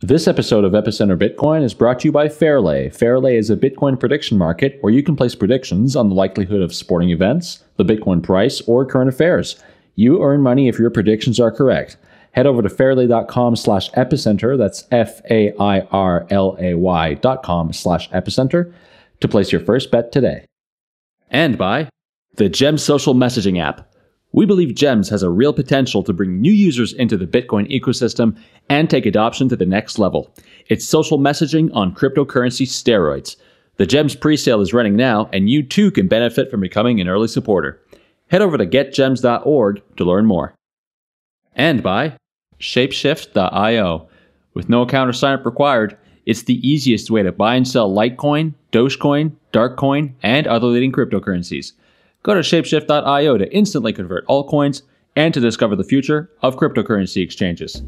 This episode of Epicenter Bitcoin is brought to you by Fairlay. Fairlay is a Bitcoin prediction market where you can place predictions on the likelihood of sporting events, the Bitcoin price, or current affairs. You earn money if your predictions are correct. Head over to fairlay.com slash epicenter, that's F-A-I-R-L-A-Y dot com slash epicenter, to place your first bet today. And by the Gem social messaging app. We believe GEMS has a real potential to bring new users into the Bitcoin ecosystem and take adoption to the next level. It's social messaging on cryptocurrency steroids. The GEMS presale is running now, and you too can benefit from becoming an early supporter. Head over to getgems.org to learn more. And by Shapeshift.io. With no account or sign up required, it's the easiest way to buy and sell Litecoin, Dogecoin, Darkcoin, and other leading cryptocurrencies. Go to shapeshift.io to instantly convert altcoins and to discover the future of cryptocurrency exchanges.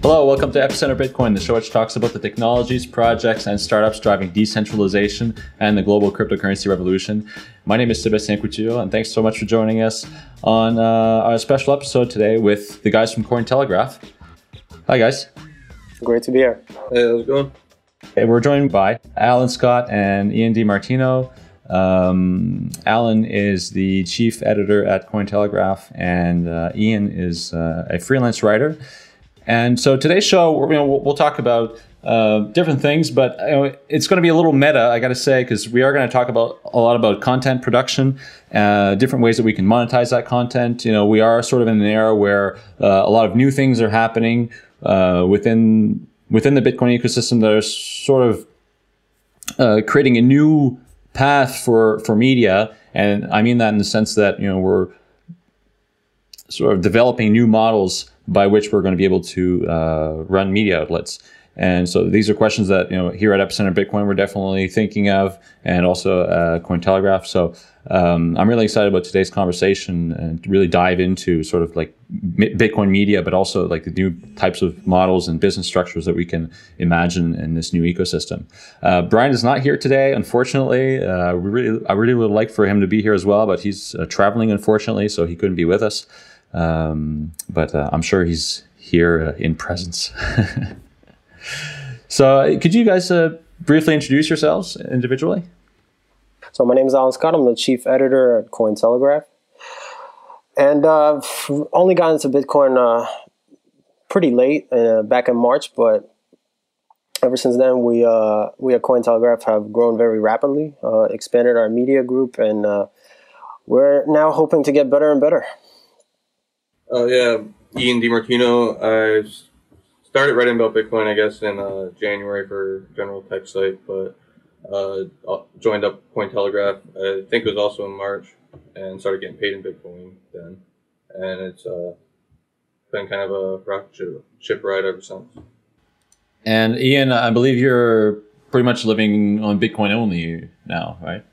Hello, welcome to Epicenter Bitcoin, the show which talks about the technologies, projects, and startups driving decentralization and the global cryptocurrency revolution. My name is Sebastien Couture, and thanks so much for joining us on uh, our special episode today with the guys from Cointelegraph. Hi, guys. Great to be here. Hey, how's it going? Okay, we're joined by Alan Scott and Ian DiMartino. Um, Alan is the chief editor at Cointelegraph, and uh, Ian is uh, a freelance writer. And so today's show, you know, we'll, talk about uh, different things, but you know, it's going to be a little meta, I got to say, because we are going to talk about a lot about content production, uh, different ways that we can monetize that content. You know, we are sort of in an era where uh, a lot of new things are happening uh, within within the Bitcoin ecosystem that are sort of uh, creating a new path for for media, and I mean that in the sense that you know we're sort of developing new models by which we're going to be able to uh, run media outlets. And so these are questions that you know here at Epicenter Bitcoin we're definitely thinking of, and also uh, Cointelegraph. So um, I'm really excited about today's conversation and really dive into sort of like Bitcoin media, but also like the new types of models and business structures that we can imagine in this new ecosystem. Uh, Brian is not here today, unfortunately. Uh, we really, I really would like for him to be here as well, but he's uh, traveling, unfortunately, so he couldn't be with us. Um, but uh, I'm sure he's here uh, in presence. so, uh, could you guys briefly introduce yourselves individually? So my name is Alan Scott. I'm the chief editor at Cointelegraph, and uh, only got into Bitcoin uh, pretty late, uh, back in March. But ever since then, we uh, we at Cointelegraph have grown very rapidly, uh, expanded our media group, and uh, we're now hoping to get better and better. Oh yeah, Ian DiMartino. I started writing about Bitcoin, I guess, in January for general tech site, but uh, joined up Cointelegraph. I think it was also in March, and started getting paid in Bitcoin then. And it's uh, been kind of a rocket ship, ship ride ever since. And Ian, I believe you're pretty much living on Bitcoin only now, right?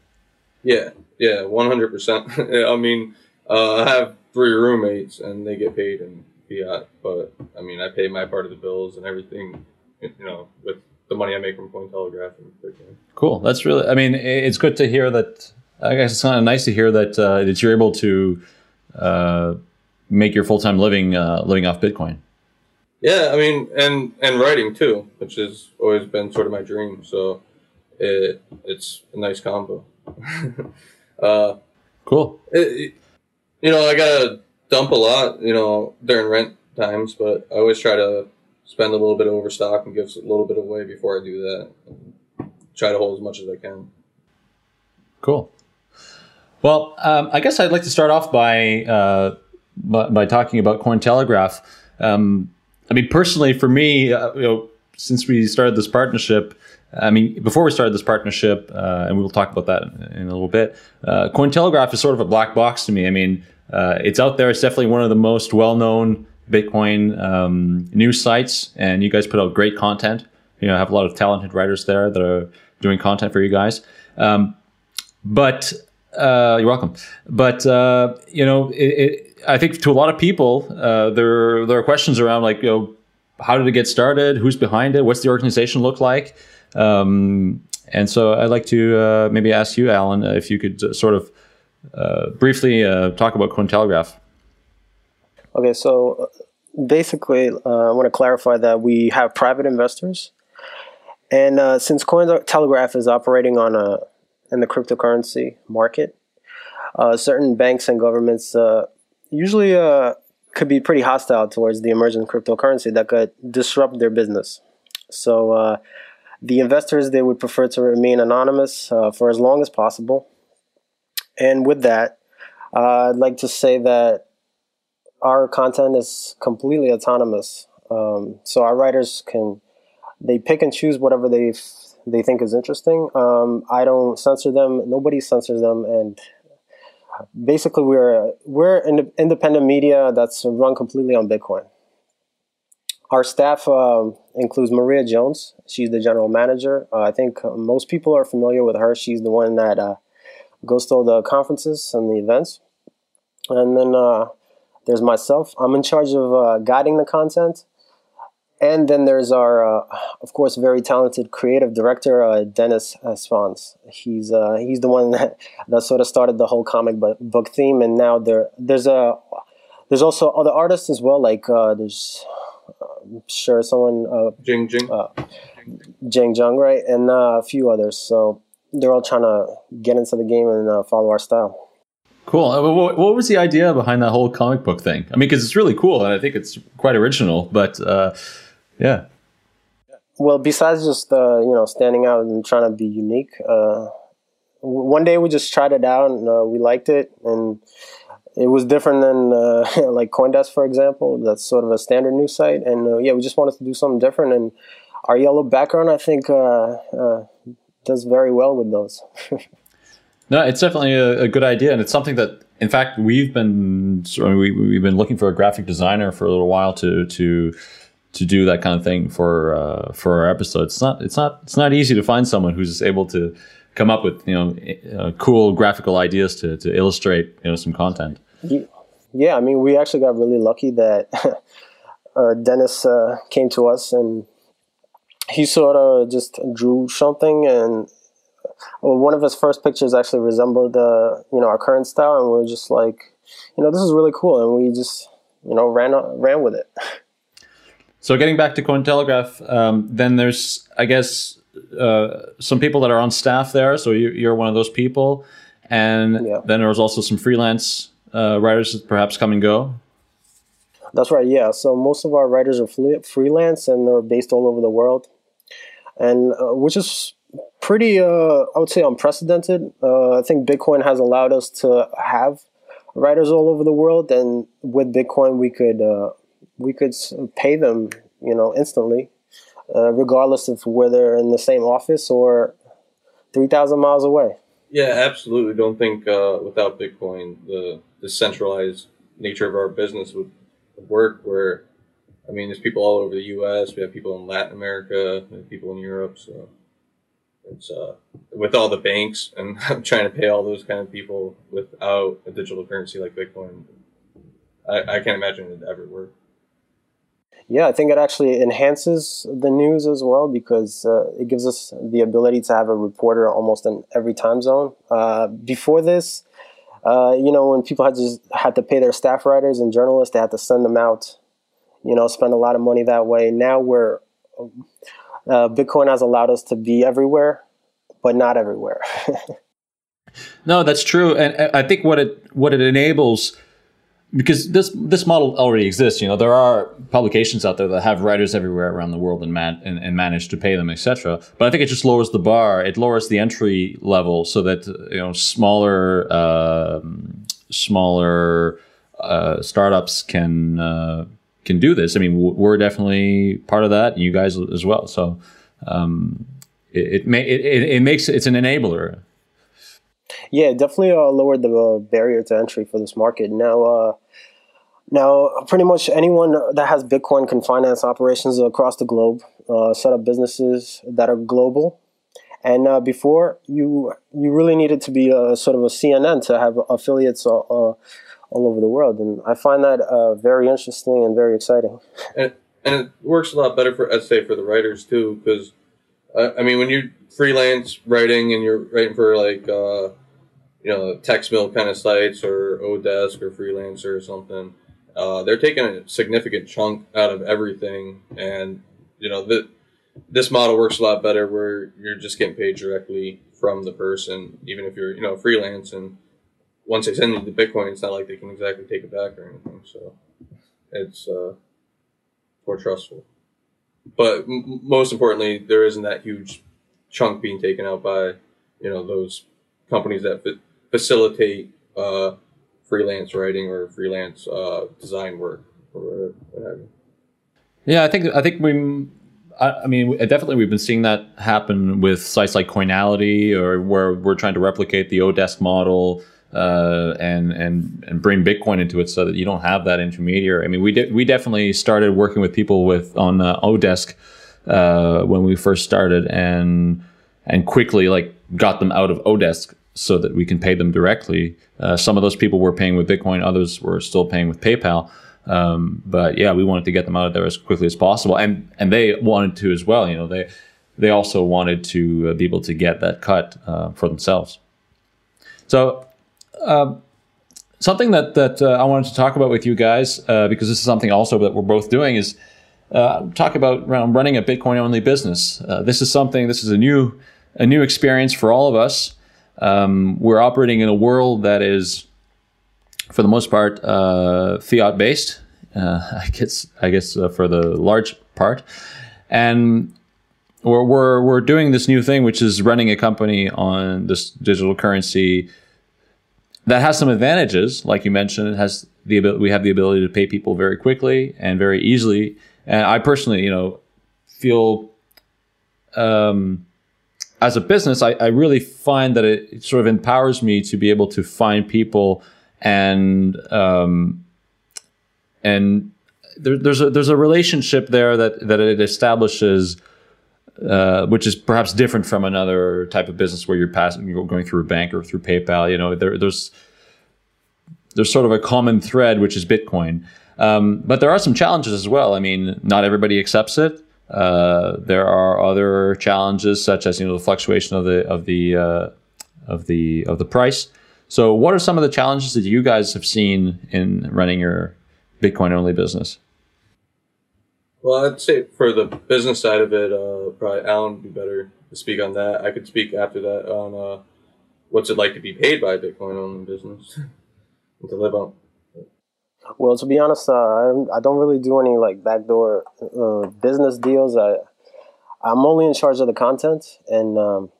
Yeah, yeah, one hundred percent. I mean, uh, I have three roommates, and they get paid in fiat, but I mean, I pay my part of the bills and everything, you know, with the money I make from Cointelegraph and. Cool. That's really. I mean, it's good to hear that. I guess it's kind of nice to hear that uh, that you're able to uh, make your full time living uh, living off Bitcoin. Yeah, I mean, and and writing too, which has always been sort of my dream. So it it's a nice combo. uh, cool. It, you know, I gotta dump a lot, you know, during rent times, but I always try to spend a little bit of overstock and give a little bit away before I do that. try to hold as much as I can. Cool. Well, um, I guess I'd like to start off by uh, by, by, talking about Cointelegraph. Um, I mean, personally, for me, uh, you know, since we started this partnership, I mean, before we started this partnership, uh, and we will talk about that in a little bit. Uh, Cointelegraph is sort of a black box to me. I mean, uh, it's out there. It's definitely one of the most well-known Bitcoin um, news sites, and you guys put out great content. You know, have a lot of talented writers there that are doing content for you guys. Um, but uh, you're welcome. But uh, you know, it, it, I think to a lot of people, uh, there there are questions around like, you know, how did it get started? Who's behind it? What's the organization look like? Um, and so I'd like to uh, maybe ask you, Alan, if you could sort of uh, briefly uh, talk about Cointelegraph. Okay, so uh, basically, uh, I want to clarify that we have private investors, and uh, since Cointelegraph is operating on a in the cryptocurrency market, uh, certain banks and governments uh, usually uh, could be pretty hostile towards the emerging cryptocurrency that could disrupt their business. So the investors they would prefer to remain anonymous for as long as possible, and with that, I'd like to say that our content is completely autonomous. Um, so our writers can they pick and choose whatever they they think is interesting. Um, I don't censor them. Nobody censors them, and basically we're we're an independent media that's run completely on Bitcoin. Our staff um, includes Maria Jones. She's the general manager. Uh, I think most people are familiar with her. She's the one that uh, goes to all the conferences and the events. And then uh, there's myself. I'm in charge of uh, guiding the content. And then there's our, uh, of course, very talented creative director, uh, Dennis Spons. He's uh, he's the one that, that sort of started the whole comic book theme, and now there there's a there's also other artists as well. Like uh, there's I'm sure someone Jing Jing Jing Jung, right, and a few others. So they're all trying to get into the game and follow our style. Cool. Uh, what, what, was the idea behind that whole comic book thing? I mean, because it's really cool and I think it's quite original. But uh, yeah. Well, besides just uh, you know standing out and trying to be unique, uh, one day we just tried it out and uh, we liked it, and it was different than uh, like CoinDesk, for example. That's sort of a standard news site, and yeah, we just wanted to do something different. And our yellow background, I think, does very well with those. No, it's definitely a, a, good idea, and it's something that, in fact, we've been we, we've been looking for a graphic designer for a little while to to to do that kind of thing for uh, for our episodes. It's not it's not it's not easy to find someone who's able to come up with you know uh, cool graphical ideas to to illustrate you know some content. Yeah, I mean, we actually got really lucky that uh, Dennis uh, came to us and he sort of just drew something and well, one of his first pictures actually resembled uh, you know our current style, and we are just like, you know, this is really cool, and we just you know ran ran with it. So getting back to Cointelegraph, um, then there's I guess uh, some people that are on staff there. So you, are one of those people, and yeah. then there's also some freelance uh, writers that perhaps come and go. That's right. Yeah. So most of our writers are freelance, and they're based all over the world, and uh, which is pretty, uh, I would say, unprecedented. Uh, I think Bitcoin has allowed us to have writers all over the world, and with Bitcoin, we could we could pay them, you know, instantly, regardless of whether in the same office or three thousand miles away. Yeah, absolutely. Don't think uh, without Bitcoin, the decentralized nature of our business would work. Where, I mean, there's people all over the U.S. We have people in Latin America, we have people in Europe, so it's uh, with all the banks and I'm trying to pay all those kind of people without a digital currency like Bitcoin. I, I can't imagine it ever work. Yeah, I think it actually enhances the news as well because uh, it gives us the ability to have a reporter almost in every time zone. Uh, before this, uh, you know, when people had just had to pay their staff writers and journalists, they had to send them out, you know, spend a lot of money that way. Now we're uh, Bitcoin has allowed us to be everywhere, but not everywhere. no, that's true, and I think what it what it enables because this this model already exists. You know, there are publications out there that have writers everywhere around the world and man and, and manage to pay them, etc. But I think it just lowers the bar. It lowers the entry level so that you know smaller uh, smaller uh, startups can uh, can do this. I mean, we're definitely part of that, and you guys as well. So um, it it, may, it it makes it's an enabler. Yeah, definitely uh, lowered the uh, barrier to entry for this market. Now, uh, now pretty much anyone that has Bitcoin can finance operations across the globe, uh, set up businesses that are global. And uh, before you you really needed to be a sort of a CNN to have affiliates uh, all over the world, and I find that uh, very interesting and very exciting. And, and it works a lot better for, let's say, for the writers too, because uh, I mean, when you're freelance writing and you're writing for like uh, you know text mill kind of sites or Odesk or freelancer or something, uh, they're taking a significant chunk out of everything, and you know that this model works a lot better where you're just getting paid directly from the person, even if you're you know freelance. And once they send you the Bitcoin, it's not like they can exactly take it back or anything. So it's uh, more trustful. But m- most importantly, there isn't that huge chunk being taken out by you know those companies that fa- facilitate uh, freelance writing or freelance uh, design work or whatever. Yeah, I think I think we. I mean, definitely, we've been seeing that happen with sites like Coinality, or where we're trying to replicate the Odesk model uh, and and and bring Bitcoin into it, so that you don't have that intermediary. I mean, we de- we definitely started working with people with on uh, Odesk uh, when we first started, and and quickly like got them out of Odesk so that we can pay them directly. Uh, some of those people were paying with Bitcoin, others were still paying with PayPal. Um, but yeah, we wanted to get them out of there as quickly as possible, and and they wanted to as well. You know, they they also wanted to uh, be able to get that cut for themselves. So. Uh, something that that uh, I wanted to talk about with you guys, uh, because this is something also that we're both doing, is talk about running a Bitcoin only business. this is something. This is a new a new experience for all of us. Um, we're operating in a world that is, for the most part, uh, fiat based. Uh, I guess I guess uh, for the large part, and we're, we're we're doing this new thing, which is running a company on this digital currency that has some advantages, like you mentioned. It has the ability, we have the ability to pay people very quickly and very easily. And I personally, you know, feel um, as a business, I, I really find that it, sort of empowers me to be able to find people and um, and there, there's a there's a relationship there that that it establishes, uh, which is perhaps different from another type of business where you're passing you're going through a bank or through PayPal. You know, there, there's there's sort of a common thread, which is Bitcoin. Um, but there are some challenges as well. I mean, not everybody accepts it. Uh, there are other challenges such as you know the fluctuation of the of the uh, of the of the price. So, what are some of the challenges that you guys have seen in running your Bitcoin only business? Well, I'd say for the business side of it, uh, probably Alan would be better to speak on that. I could speak after that on uh, what's it like to be paid by Bitcoin only business and to live on well, to be honest, uh, I don't really do any like backdoor uh, business deals. I I'm only in charge of the content, and um,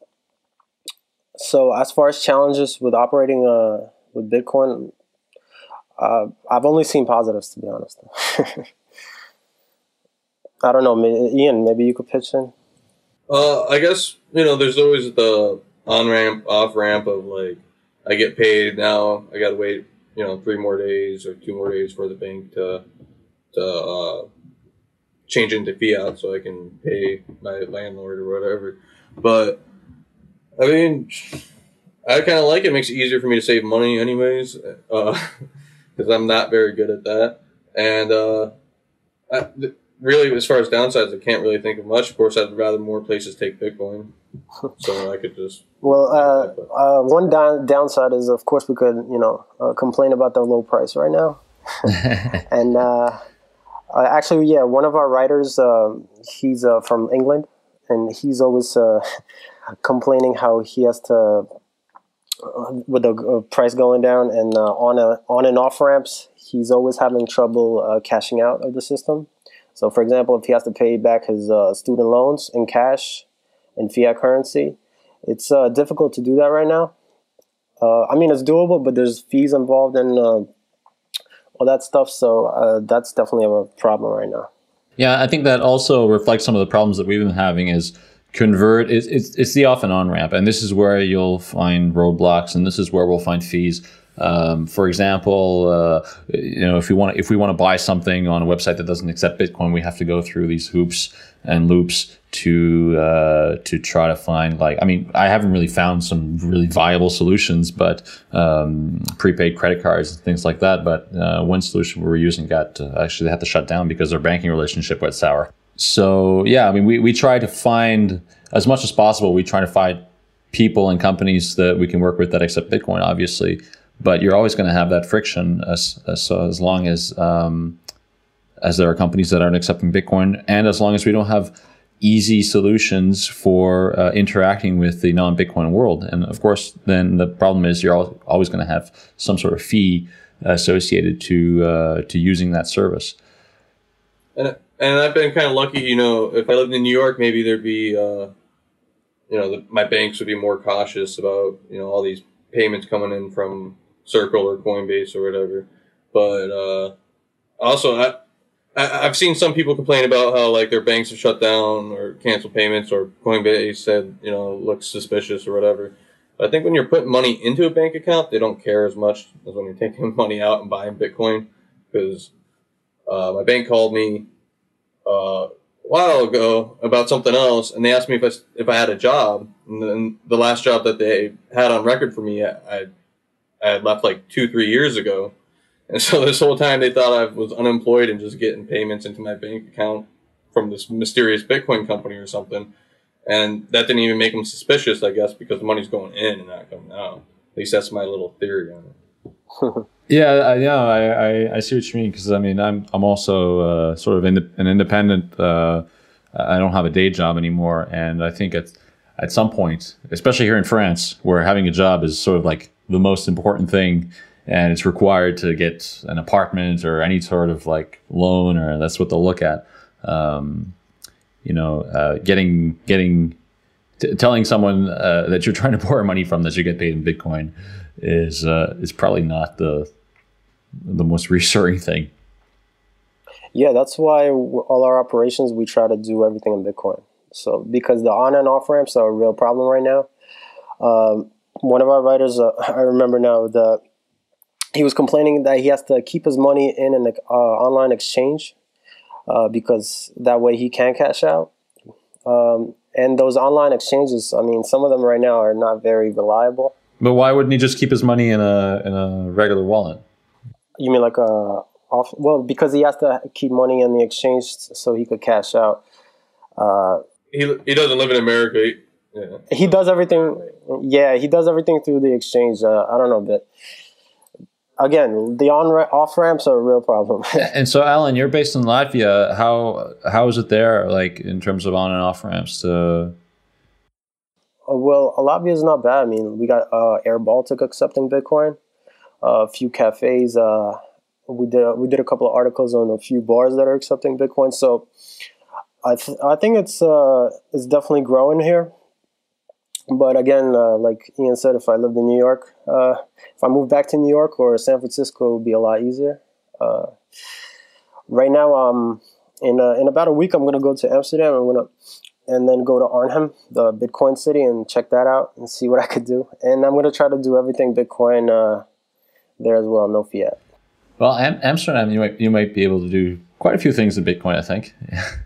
so as far as challenges with operating uh, with Bitcoin, uh, I've only seen positives. To be honest, I don't know, Ian. Maybe you could pitch in. Uh, I guess you know, there's always the on ramp, off ramp of like, I get paid now. I got to wait you know three more days or two more days for the bank to to uh, change into fiat so I can pay my landlord or whatever. But I mean, I kind of like it. it. Makes it easier for me to save money, anyways, because uh, I'm not very good at that. And uh, I, really, as far as downsides, I can't really think of much. Of course, I'd rather more places take Bitcoin, so I could just. Well, uh, uh, one down, downside is, of course, we could you know uh, complain about the low price right now, and uh, uh, actually, yeah, one of our writers, um, he's uh, from England, and he's always complaining how he has to. with the price going down and on a on and off ramps, he's always having trouble cashing out of the system so, for example, if he has to pay back his uh, student loans in cash, in fiat currency, it's uh, difficult to do that right now. Uh, I mean, it's doable, but there's fees involved and uh, all that stuff. So uh, that's definitely a problem right now. Yeah, I think that also reflects some of the problems that we've been having. Is convert it's, it's, it's the off and on ramp, and this is where you'll find roadblocks, and this is where we'll find fees. Um, for example, uh, you know, if we want if we want to buy something on a website that doesn't accept Bitcoin, we have to go through these hoops and loops to uh, to try to find like I mean I haven't really found some really viable solutions, but um, prepaid credit cards and things like that. But uh, one solution we were using got uh, actually they had to shut down because their banking relationship went sour. So yeah, I mean we we try to find as much as possible. We try to find people and companies that we can work with that accept Bitcoin, obviously. But you're always going to have that friction as as, as long as um, as there are companies that aren't accepting Bitcoin, and as long as we don't have easy solutions for uh, interacting with the non-Bitcoin world. And of course, then the problem is you're always going to have some sort of fee associated to uh, to using that service. And and I've been kind of lucky, you know. If I lived in New York, maybe there'd be, uh, you know, the, my banks would be more cautious about you know all these payments coming in from Circle or Coinbase or whatever. But uh, also, I, I have seen some people complain about how like their banks have shut down or cancel payments or Coinbase said you know looks suspicious or whatever. But I think when you're putting money into a bank account, they don't care as much as when you're taking money out and buying Bitcoin. Because uh, my bank called me uh, a while ago about something else, and they asked me if I if I had a job. And then the last job that they had on record for me, I I had left like two three years ago, and so this whole time they thought I was unemployed and just getting payments into my bank account from this mysterious Bitcoin company or something. And that didn't even make them suspicious, I guess, because the money's going in and not coming out. At least that's my little theory on it. yeah, yeah, I, I, I, see what you mean because I mean I'm I'm also uh, sort of in, an independent. Uh, I don't have a day job anymore, and I think at at some point, especially here in France, where having a job is sort of like the most important thing, and it's required to get an apartment or any sort of like loan, or that's what they'll look at. Um, you know, uh, getting getting t- telling someone uh, that you're trying to borrow money from that you get paid in Bitcoin is uh, is probably not the the most reassuring thing. Yeah, that's why all our operations we try to do everything in Bitcoin. So because the on and off ramps are a real problem right now. Um, one of our writers, uh, I remember now that he was complaining that he has to keep his money in an uh, online exchange uh, because that way he can cash out. Um, and those online exchanges, I mean, some of them right now are not very reliable. But why wouldn't he just keep his money in a in a regular wallet? You mean like a off? Well, because he has to keep money in the exchange so he could cash out. Uh, he he doesn't live in America. He, yeah. he does everything. Yeah, he does everything through the exchange. Uh, I don't know, but again, the on off ramps are a real problem. and so, Alan, you're based in Latvia. How how is it there, like in terms of on and off ramps? To uh, well, Latvia is not bad. I mean, we got uh, Air Baltic accepting Bitcoin, uh, a few cafes. Uh, we did we did a couple of articles on a few bars that are accepting Bitcoin. So, I th- I think it's uh, it's definitely growing here but again, uh, like Ian said, if I lived in New York, uh, if I moved back to New York or San Francisco, it would be a lot easier. Uh, right now, um, in uh, in about a week, I'm gonna go to Amsterdam. I'm gonna and then go to Arnhem, the Bitcoin city, and check that out and see what I could do. And I'm gonna try to do everything Bitcoin uh, there as well, no fiat. Well, Am- Amsterdam, you might you might be able to do quite a few things in Bitcoin. I think.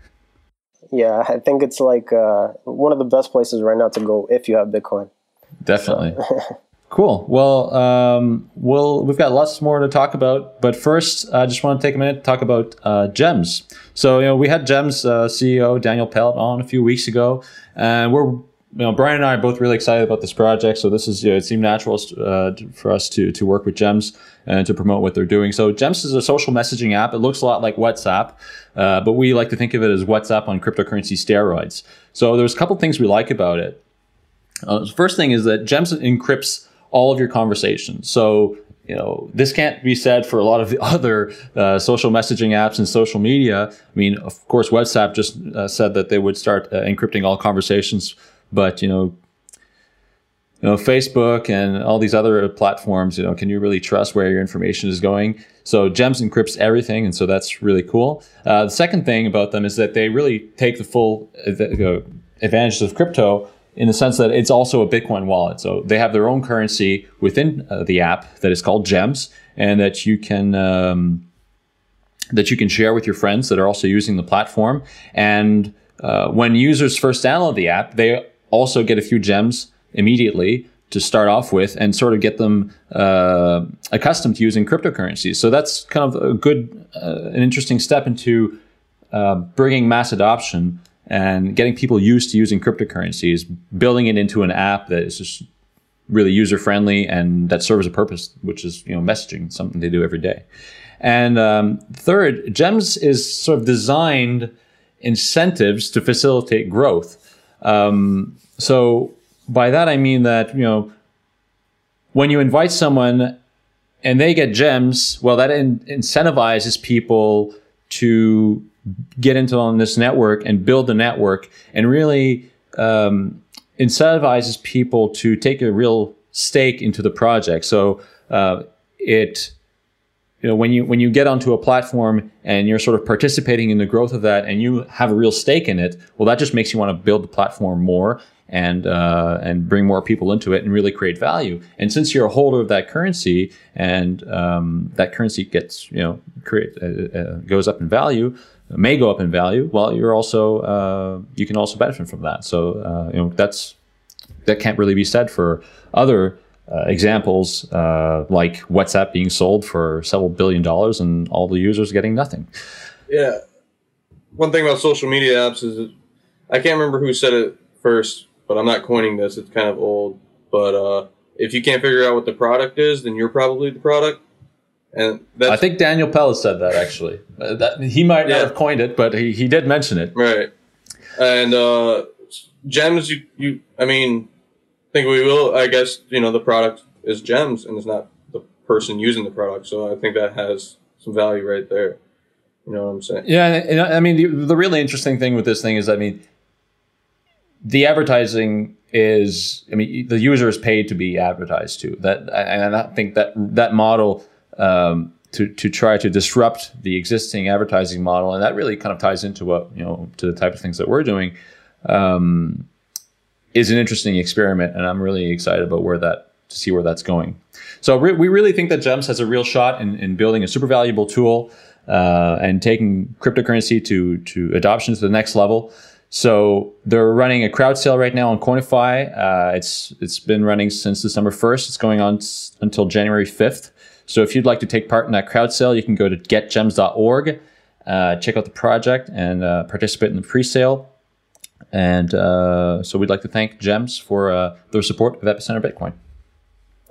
yeah, I think it's like uh, one of the best places right now to go if you have Bitcoin. Definitely. So. cool. Well, um, we'll we've got lots more to talk about, but first, I just want to take a minute to talk about uh, Gems. So, you know, we had Gems uh, CEO Daniel Peled on a few weeks ago, and we're you know, Brian and I are both really excited about this project. So this is, you know, it seemed natural uh, for us to to work with Gems and to promote what they're doing. So Gems is a social messaging app. It looks a lot like WhatsApp, uh, but we like to think of it as WhatsApp on cryptocurrency steroids. So there's a couple things we like about it. Uh, the first thing is that Gems encrypts all of your conversations. So you know, this can't be said for a lot of the other uh, social messaging apps and social media. I mean, of course, WhatsApp just uh, said that they would start uh, encrypting all conversations but you know, you know, Facebook and all these other platforms, you know, can you really trust where your information is going? So Gems encrypts everything, and so that's really cool. Uh, the second thing about them is that they really take the full uh, advantage of crypto in the sense that it's also a Bitcoin wallet. So they have their own currency within uh, the app that is called Gems, and that you can. Um, that you can share with your friends that are also using the platform. And uh, when users first download the app, they also get a few gems immediately to start off with and sort of get them uh, accustomed to using cryptocurrencies. So that's kind of a good, uh, an interesting step into uh, bringing mass adoption and getting people used to using cryptocurrencies, building it into an app that is just really user friendly and that serves a purpose, which is you know messaging, something they do every day. And um, third, Gems is sort of designed incentives to facilitate growth. Um, so by that I mean that you know when you invite someone and they get gems, well, that in- incentivizes people to get into on this network and build the network, and really um, incentivizes people to take a real stake into the project. So uh, it you know when you when you get onto a platform and you're sort of participating in the growth of that and you have a real stake in it well that just makes you want to build the platform more and uh, and bring more people into it and really create value. And since you're a holder of that currency and um, that currency gets you know create uh, uh, goes up in value, may go up in value. Well, you're also uh, you can also benefit from that. So uh, you know that's that can't really be said for other. Uh, examples like WhatsApp being sold for several billion dollars and all the users getting nothing. Yeah, one thing about social media apps is I can't remember who said it first, but I'm not coining this. It's kind of old. But uh, if you can't figure out what the product is, then you're probably the product. And I think Daniel Peled said that actually. Uh, that, he might yeah. not have coined it, but he, he did mention it. Right. And uh, gems, you, you, I mean, think we will. I guess you know the product is gems, and it's not the person using the product. So I think that has some value right there. You know what I'm saying? Yeah, and I mean the, the really interesting thing with this thing is, I mean, the advertising is i mean the user is paid to be advertised to that and i think that that model um, to, to try to disrupt the existing advertising model and that really kind of ties into what you know to the type of things that we're doing um, is an interesting experiment and i'm really excited about where that to see where that's going so re- we really think that gems has a real shot in, in building a super valuable tool uh, and taking cryptocurrency to to adoption to the next level so they're running a crowd sale right now on Coinify. Uh, it's it's been running since December 1st. It's going on s- until January 5th. So if you'd like to take part in that crowd sale, you can go to getgems.org, uh, check out the project, and uh, participate in the pre-sale. And uh, so we'd like to thank Gems for uh, their support of Epicenter Bitcoin.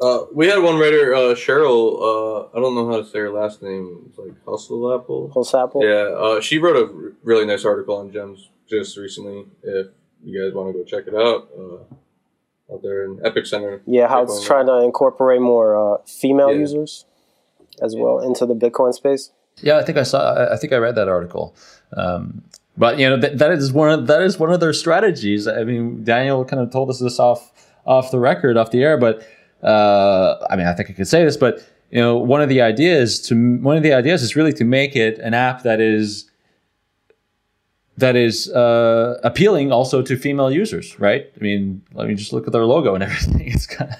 Uh, we had one writer, Cheryl. I don't know how to say her last name. It's like Hustle Apple. Hustle Apple. Yeah, she wrote a really nice article on Gems just recently. If you guys want to go check it out, uh, out there in Epicenter. Yeah, how Bitcoin it's trying to incorporate more uh, female yeah. users as yeah. well into the Bitcoin space. Yeah, I think I saw. I think I read that article. Um, but you know that, that is one of that is one of their strategies. I mean, Daniel kind of told us this off off the record, off the air. But uh, I mean, I think I could say this. But you know, one of the ideas to one of the ideas is really to make it an app that is that is uh, appealing also to female users, right? I mean, let me just look at their logo and everything. It's kind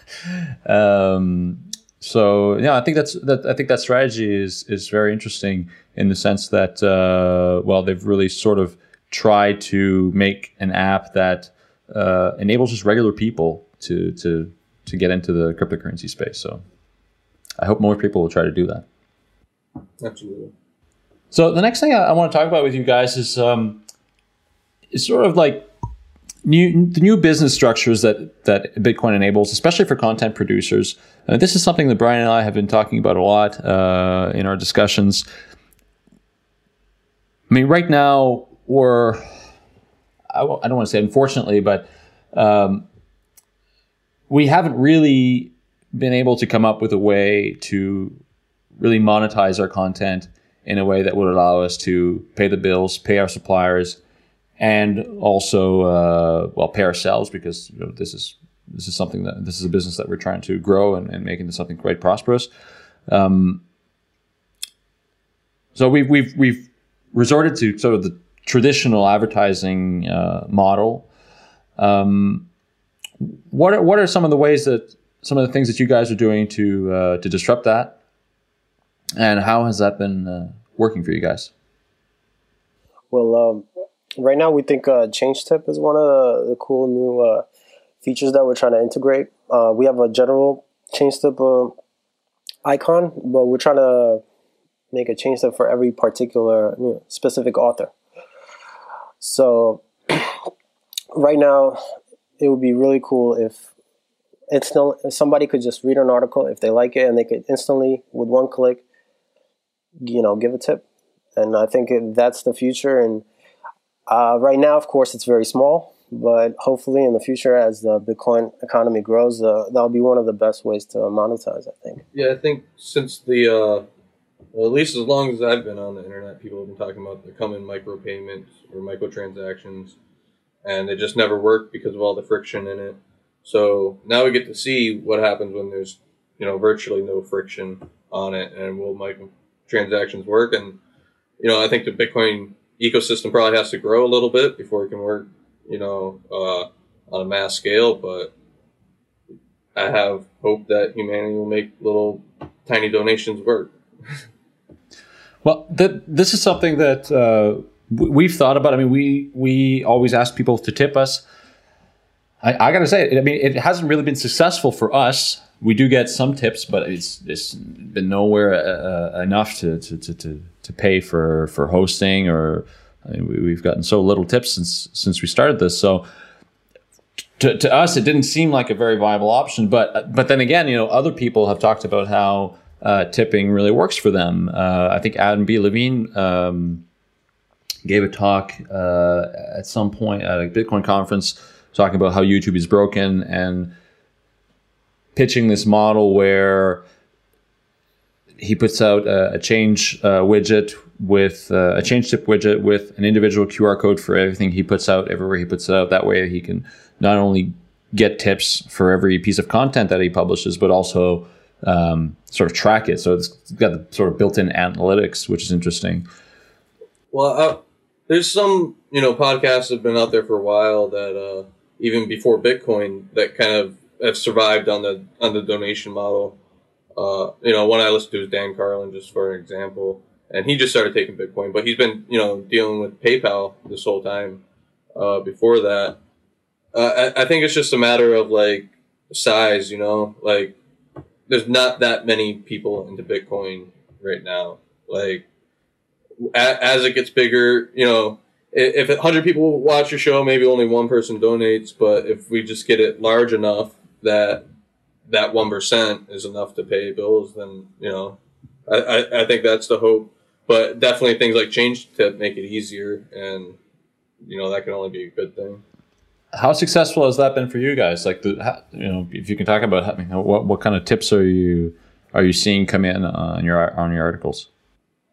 of, um, so yeah, I think that's that. I think that strategy is is very interesting in the sense that uh, well, they've really sort of tried to make an app that uh, enables just regular people to to to get into the cryptocurrency space. So I hope more people will try to do that. Absolutely. So the next thing I, I want to talk about with you guys is um, is sort of like new the new business structures that that Bitcoin enables, especially for content producers. Uh, this is something that Brian and I have been talking about a lot uh, in our discussions. I mean, right now, we're I w- I don't want to say unfortunately, but um, we haven't really been able to come up with a way to really monetize our content in a way that would allow us to pay the bills, pay our suppliers, and also uh, well pay ourselves because you know, this is this is something that this is a business that we're trying to grow and, and make into something quite prosperous. Um, so we've we've we've resorted to sort of the traditional advertising uh, model. Um, what are, what are some of the ways that some of the things that you guys are doing to uh, to disrupt that, and how has that been uh, working for you guys? Well, um, right now we think uh, change tip is one of the, the cool new uh, features that we're trying to integrate uh, we have a general change tip uh, icon but we're trying to make a change tip for every particular you know, specific author so right now it would be really cool if instantly somebody could just read an article if they like it, and they could instantly with one click, you know, give a tip. And I think that's the future. And uh, right now, of course, it's very small, but hopefully in the future, as the Bitcoin economy grows, uh, that'll be one of the best ways to monetize. I think. Yeah, I think since the uh, well, at least as long as I've been on the internet, people have been talking about the coming micropayments or microtransactions, and it just never worked because of all the friction in it. So now we get to see what happens when there's you know virtually no friction on it, and will micro transactions work? And you know, I think the Bitcoin ecosystem probably has to grow a little bit before it can work, you know, uh, on a mass scale. But I have hope that humanity will make little tiny donations work. well, th- this is something that uh, we've thought about. I mean, we we always ask people to tip us. I, I got to say, I mean, it hasn't really been successful for us. We do get some tips, but it's it's been nowhere uh, enough to, to, to, to pay for for hosting or I mean, we, have gotten so little tips since since we started this. So to, to us, it didn't seem like a very viable option. But but then again, you know, other people have talked about how uh, tipping really works for them. Uh, I think Adam B. Levine um, gave a talk uh, at some point at a Bitcoin conference talking about how YouTube is broken and pitching this model where he puts out a, a change uh, widget with uh, a change tip widget with an individual QR code for everything he puts out everywhere he puts it out. That way he can not only get tips for every piece of content that he publishes, but also um, sort of track it. So it's got the sort of built-in analytics, which is interesting. Well, uh, there's some you know podcasts have been out there for a while that uh, even before Bitcoin that kind of have survived on the on the donation model. Uh, you know, one I listened to is Dan Carlin, just for an example, and he just started taking Bitcoin, but he's been, you know, dealing with PayPal this whole time. Uh, before that, uh, I, I think it's just a matter of like size, you know, like there's not that many people into Bitcoin right now. Like as it gets bigger, you know, if 100 people watch your show, maybe only one person donates. But if we just get it large enough that that one percent is enough to pay bills, then you know, I, I, I think that's the hope. But definitely things like ChangeTip make it easier, and you know that can only be a good thing. How successful has that been for you guys? Like the you know, if you can talk about you know, what what kind of tips are you are you seeing come in on your on your articles?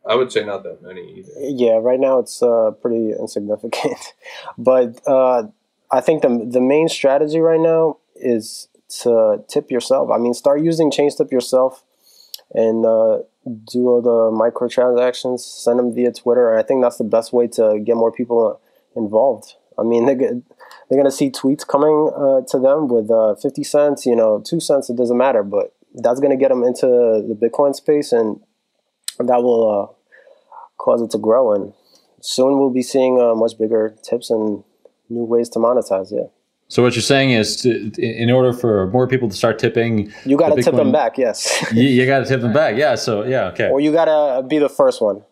I would say not that many either. Yeah, right now it's uh, pretty insignificant, but uh, I think the the main strategy right now is to tip yourself. I mean, start using Change Tip yourself and uh, do all the microtransactions, send them via Twitter. I think that's the best way to get more people involved. I mean, they get, they're going to see tweets coming uh, to them with uh, 50 cents, you know, two cents, it doesn't matter. But that's going to get them into the Bitcoin space and that will uh, cause it to grow. And soon we'll be seeing uh, much bigger tips and new ways to monetize. Yeah. So what you're saying is, to, in order for more people to start tipping, you got to the tip them back. Yes, you, you got to tip them back. Yeah. So yeah, okay. Or you got to be the first one.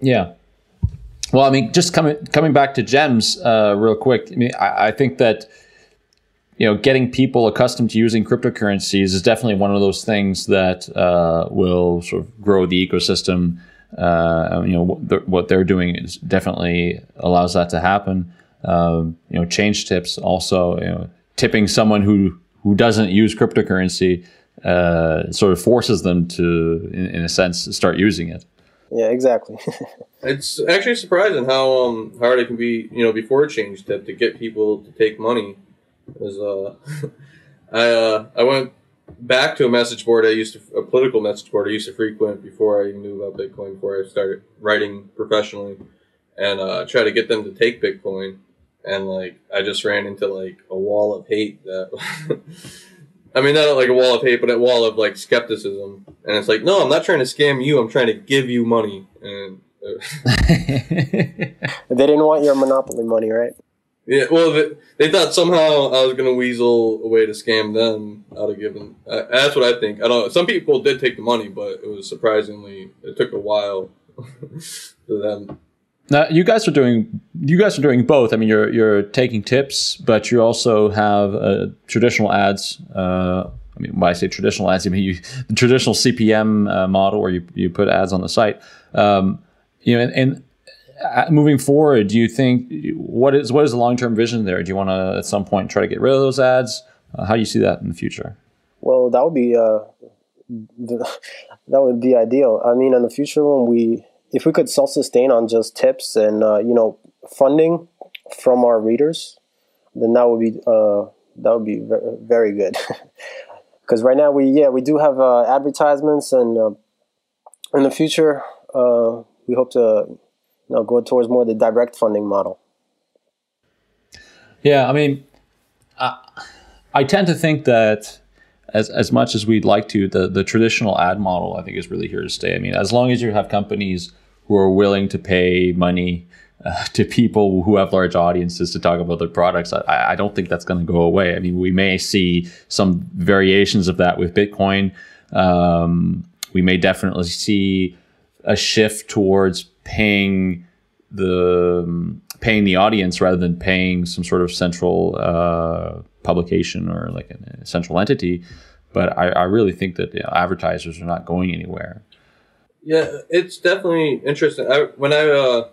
Yeah. Well, I mean, just coming coming back to gems uh, real quick. I mean, I, I, think that you know, getting people accustomed to using cryptocurrencies is definitely one of those things that uh, will sort of grow the ecosystem. Uh, you know, what they're doing is definitely allows that to happen um, you know, change tips also, you know, tipping someone who who doesn't use cryptocurrency uh, sort of forces them to, in, in, a sense, start using it. Yeah, exactly. it's actually surprising how um, hard it can be, you know, before a change tip to get people to take money. Because uh, I uh, I went back to a message board I used to a political message board I used to frequent before I knew about Bitcoin before I started writing professionally, and uh, try to get them to take Bitcoin and like I just ran into like a wall of hate that I mean not like a wall of hate but a wall of like skepticism. And it's like no I'm not trying to scam you. I'm trying to give you money. And they didn't want your monopoly money right? Yeah well they, they thought somehow I was gonna weasel a way to scam them out of giving uh, that's what I think. I don't some people did take the money but it was surprisingly it took a while for them now, you guys are doing you guys are doing both. I mean, you're you're taking tips, but you also have uh, traditional ads. Uh, I mean, when I say traditional ads, I mean you, the traditional CPM uh, model where you, you put ads on the site. Um, you know, and, and uh, moving forward, do you think what is what is the long term vision there? Do you want to at some point try to get rid of those ads? Uh, how do you see that in the future? Well, that would be uh, that would be ideal. I mean, in the future, when we if we could self sustain on just tips and uh, you know funding from our readers, then that would be uh, that would be very good. Because right now we yeah we do have uh, advertisements and uh, in the future uh, we hope to you know, go towards more the direct funding model. Yeah, I mean, I, I tend to think that as as much as we'd like to, the the traditional ad model I think is really here to stay. I mean, as long as you have companies who are willing to pay money uh, to people who have large audiences to talk about their products, I, I don't think that's going to go away. I mean, we may see some variations of that with Bitcoin. Um, we may definitely see a shift towards paying the um, paying the audience rather than paying some sort of central uh, publication or like a central entity. But I, I really think that you know, advertisers are not going anywhere. Yeah, it's definitely interesting. I, when I uh,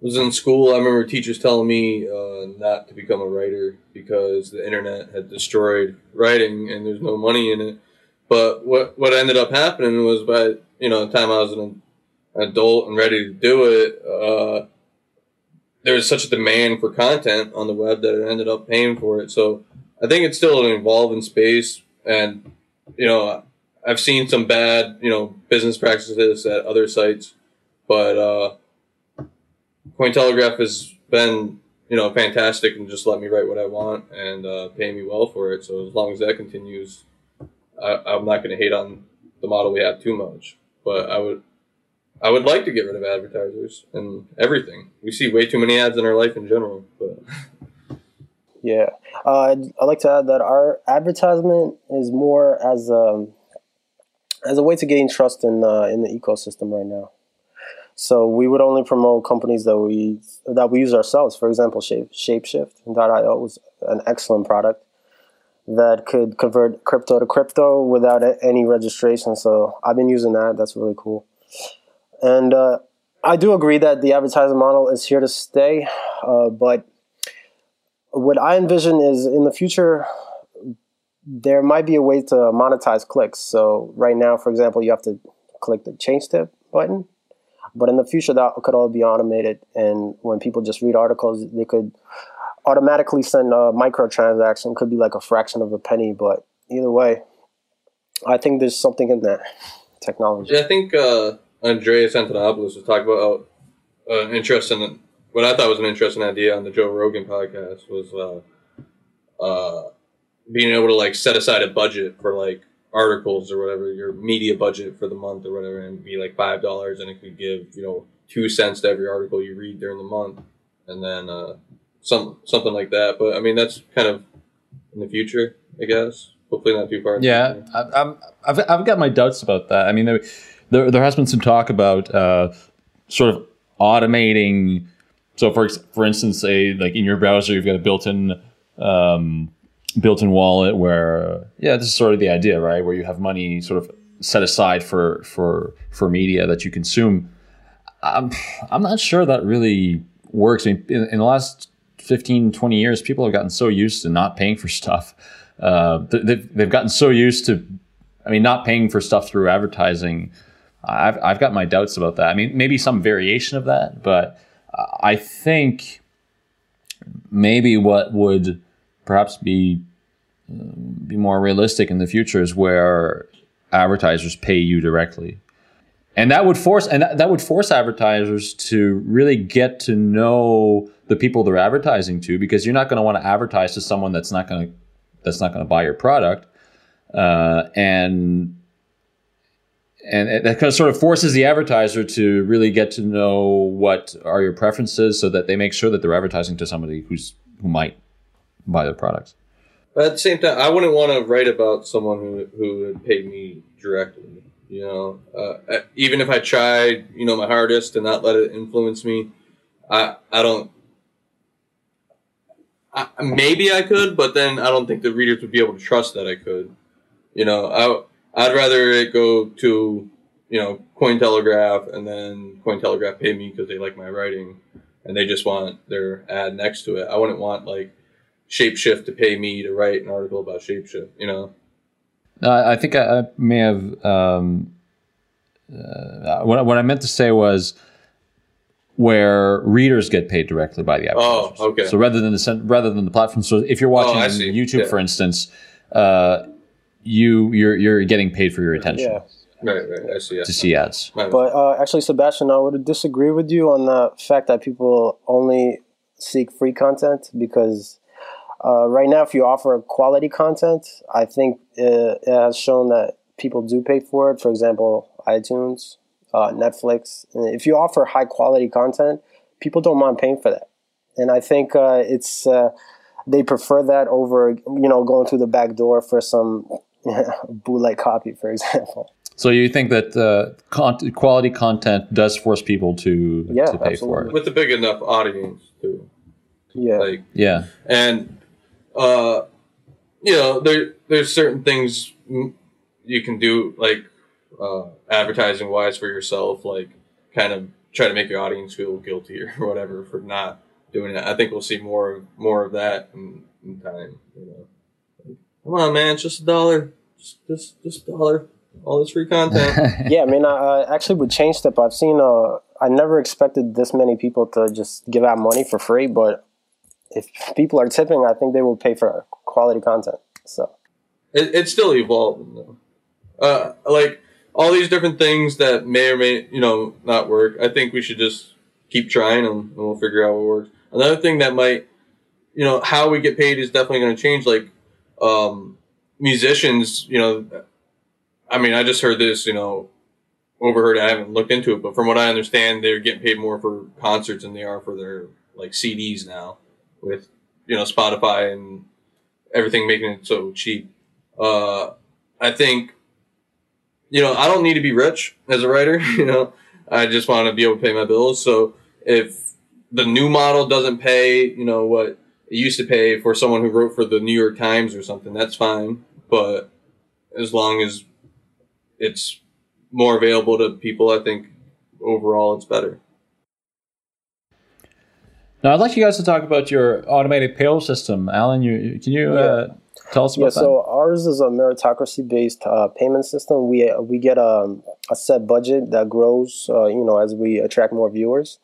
was in school, I remember teachers telling me uh, not to become a writer because the internet had destroyed writing and there's no money in it. But what what ended up happening was by you know the time I was an adult and ready to do it, uh, there was such a demand for content on the web that it ended up paying for it. So I think it's still an evolving space, and you know I've seen some bad you know business practices at other sites, but uh, Cointelegraph has been you know fantastic and just let me write what I want and uh, pay me well for it. So as long as that continues, I, I'm not going to hate on the model we have too much. But I would I would like to get rid of advertisers and everything. We see way too many ads in our life in general. But yeah, uh, I'd, I'd, like to add that our advertisement is more as um, as a way to gain trust in uh, in the ecosystem right now. So we would only promote companies that we that we use ourselves. For example, Shape Shapeshift.io was an excellent product that could convert crypto to crypto without any registration. So I've been using that. That's really cool. And uh, I do agree that the advertising model is here to stay, uh, but what I envision is in the future, there might be a way to monetize clicks. So right now, for example, you have to click the ChangeTip button, but in the future that could all be automated. And when people just read articles, they could automatically send a microtransaction. Could be like a fraction of a penny, but either way, I think there's something in that technology. Yeah, I think uh, Andreas Antonopoulos was talking about uh, interesting. What I thought was an interesting idea on the Joe Rogan podcast was uh, uh, being able to like set aside a budget for like articles or whatever your media budget for the month or whatever, and be like five dollars, and it could give you know two cents to every article you read during the month, and then uh, some something like that. But I mean, that's kind of in the future, I guess. Hopefully, not too far. Yeah, I, I've I've got my doubts about that. I mean. There, there, there has been some talk about uh, sort of automating. So, for for instance, a like in your browser, you've got a built-in um, built-in wallet where, yeah, this is sort of the idea, right? Where you have money sort of set aside for for for media that you consume. I'm I'm not sure that really works. I mean, in, in the last 15, 20 years, people have gotten so used to not paying for stuff. Uh, they've, they've gotten so used to, I mean, not paying for stuff through advertising I've, I've got my doubts about that. I mean, maybe some variation of that, but I think maybe what would perhaps be be more realistic in the future is where advertisers pay you directly. And that would force and that, would force advertisers to really get to know the people they're advertising to because you're not going to want to advertise to someone that's not going to that's not going to buy your product. Uh, and and that kind of sort of forces the advertiser to really get to know what are your preferences so that they make sure that they're advertising to somebody who's who might buy the products at the same time i wouldn't want to write about someone who, who would pay me directly you know uh, even if i tried you know my hardest to not let it influence me I I don't. I, maybe I could, but then I don't think the readers would be able to trust that I could. You know, I I'd rather it go to you know Cointelegraph and then Cointelegraph pay me because they like my writing and they just want their ad next to it. I wouldn't want like Shapeshift to pay me to write an article about Shapeshift. You know. I think I, I may have. Um, uh, what, what I meant to say was where readers get paid directly by the advertisers. Oh, okay. So rather than the rather than the platform, so if you're watching oh, YouTube, yeah. for instance, uh, you you're you're getting paid for your attention. Yeah. Right, right. I see. To see ads. But uh, actually, Sebastian, I would disagree with you on the fact that people only seek free content because uh, right now, if you offer quality content, I think it, it, has shown that people do pay for it. For example, iTunes, uh, Netflix. And if you offer high quality content, people don't mind paying for that. And I think uh, it's uh, they prefer that over you know going through the back door for some bootleg copy, for example. So you think that uh, con- quality content does force people to, yeah, to pay absolutely. for it with a big enough audience too. Yeah, like yeah, and uh, you know there there's certain things you can do like uh, advertising wise for yourself, like kind of try to make your audience feel guilty or whatever for not doing it. I think we'll see more more of that in, in time. You know, come on, man, it's just a dollar, just just, just a dollar all this free content. yeah, I mean, I actually, with ChangeTip, I've seen. Uh, I never expected this many people to just give out money for free, but if people are tipping, I think they will pay for quality content. So it, it's still evolving, though. Uh, like all these different things that may or may you know not work. I think we should just keep trying them, and we'll figure out what works. Another thing that might, you know, how we get paid is definitely going to change. Like um, musicians, you know I mean, I just heard this, you know, overheard. I haven't looked into it, but from what I understand, they're getting paid more for concerts than they are for their like CDs now, with you know Spotify and everything making it so cheap. Uh, I think, you know, I don't need to be rich as a writer. You know, I just want to be able to pay my bills. So if the new model doesn't pay, you know, what it used to pay for someone who wrote for the New York Times or something, that's fine. But as long as it's more available to people. I think overall it's better. Now, I'd like you guys to talk about your automated payroll system. Alan, you can you uh, tell us about yeah, that? So ours is a meritocracy-based uh, payment system. We we get a, a set budget that grows, uh, you know, as we attract more viewers.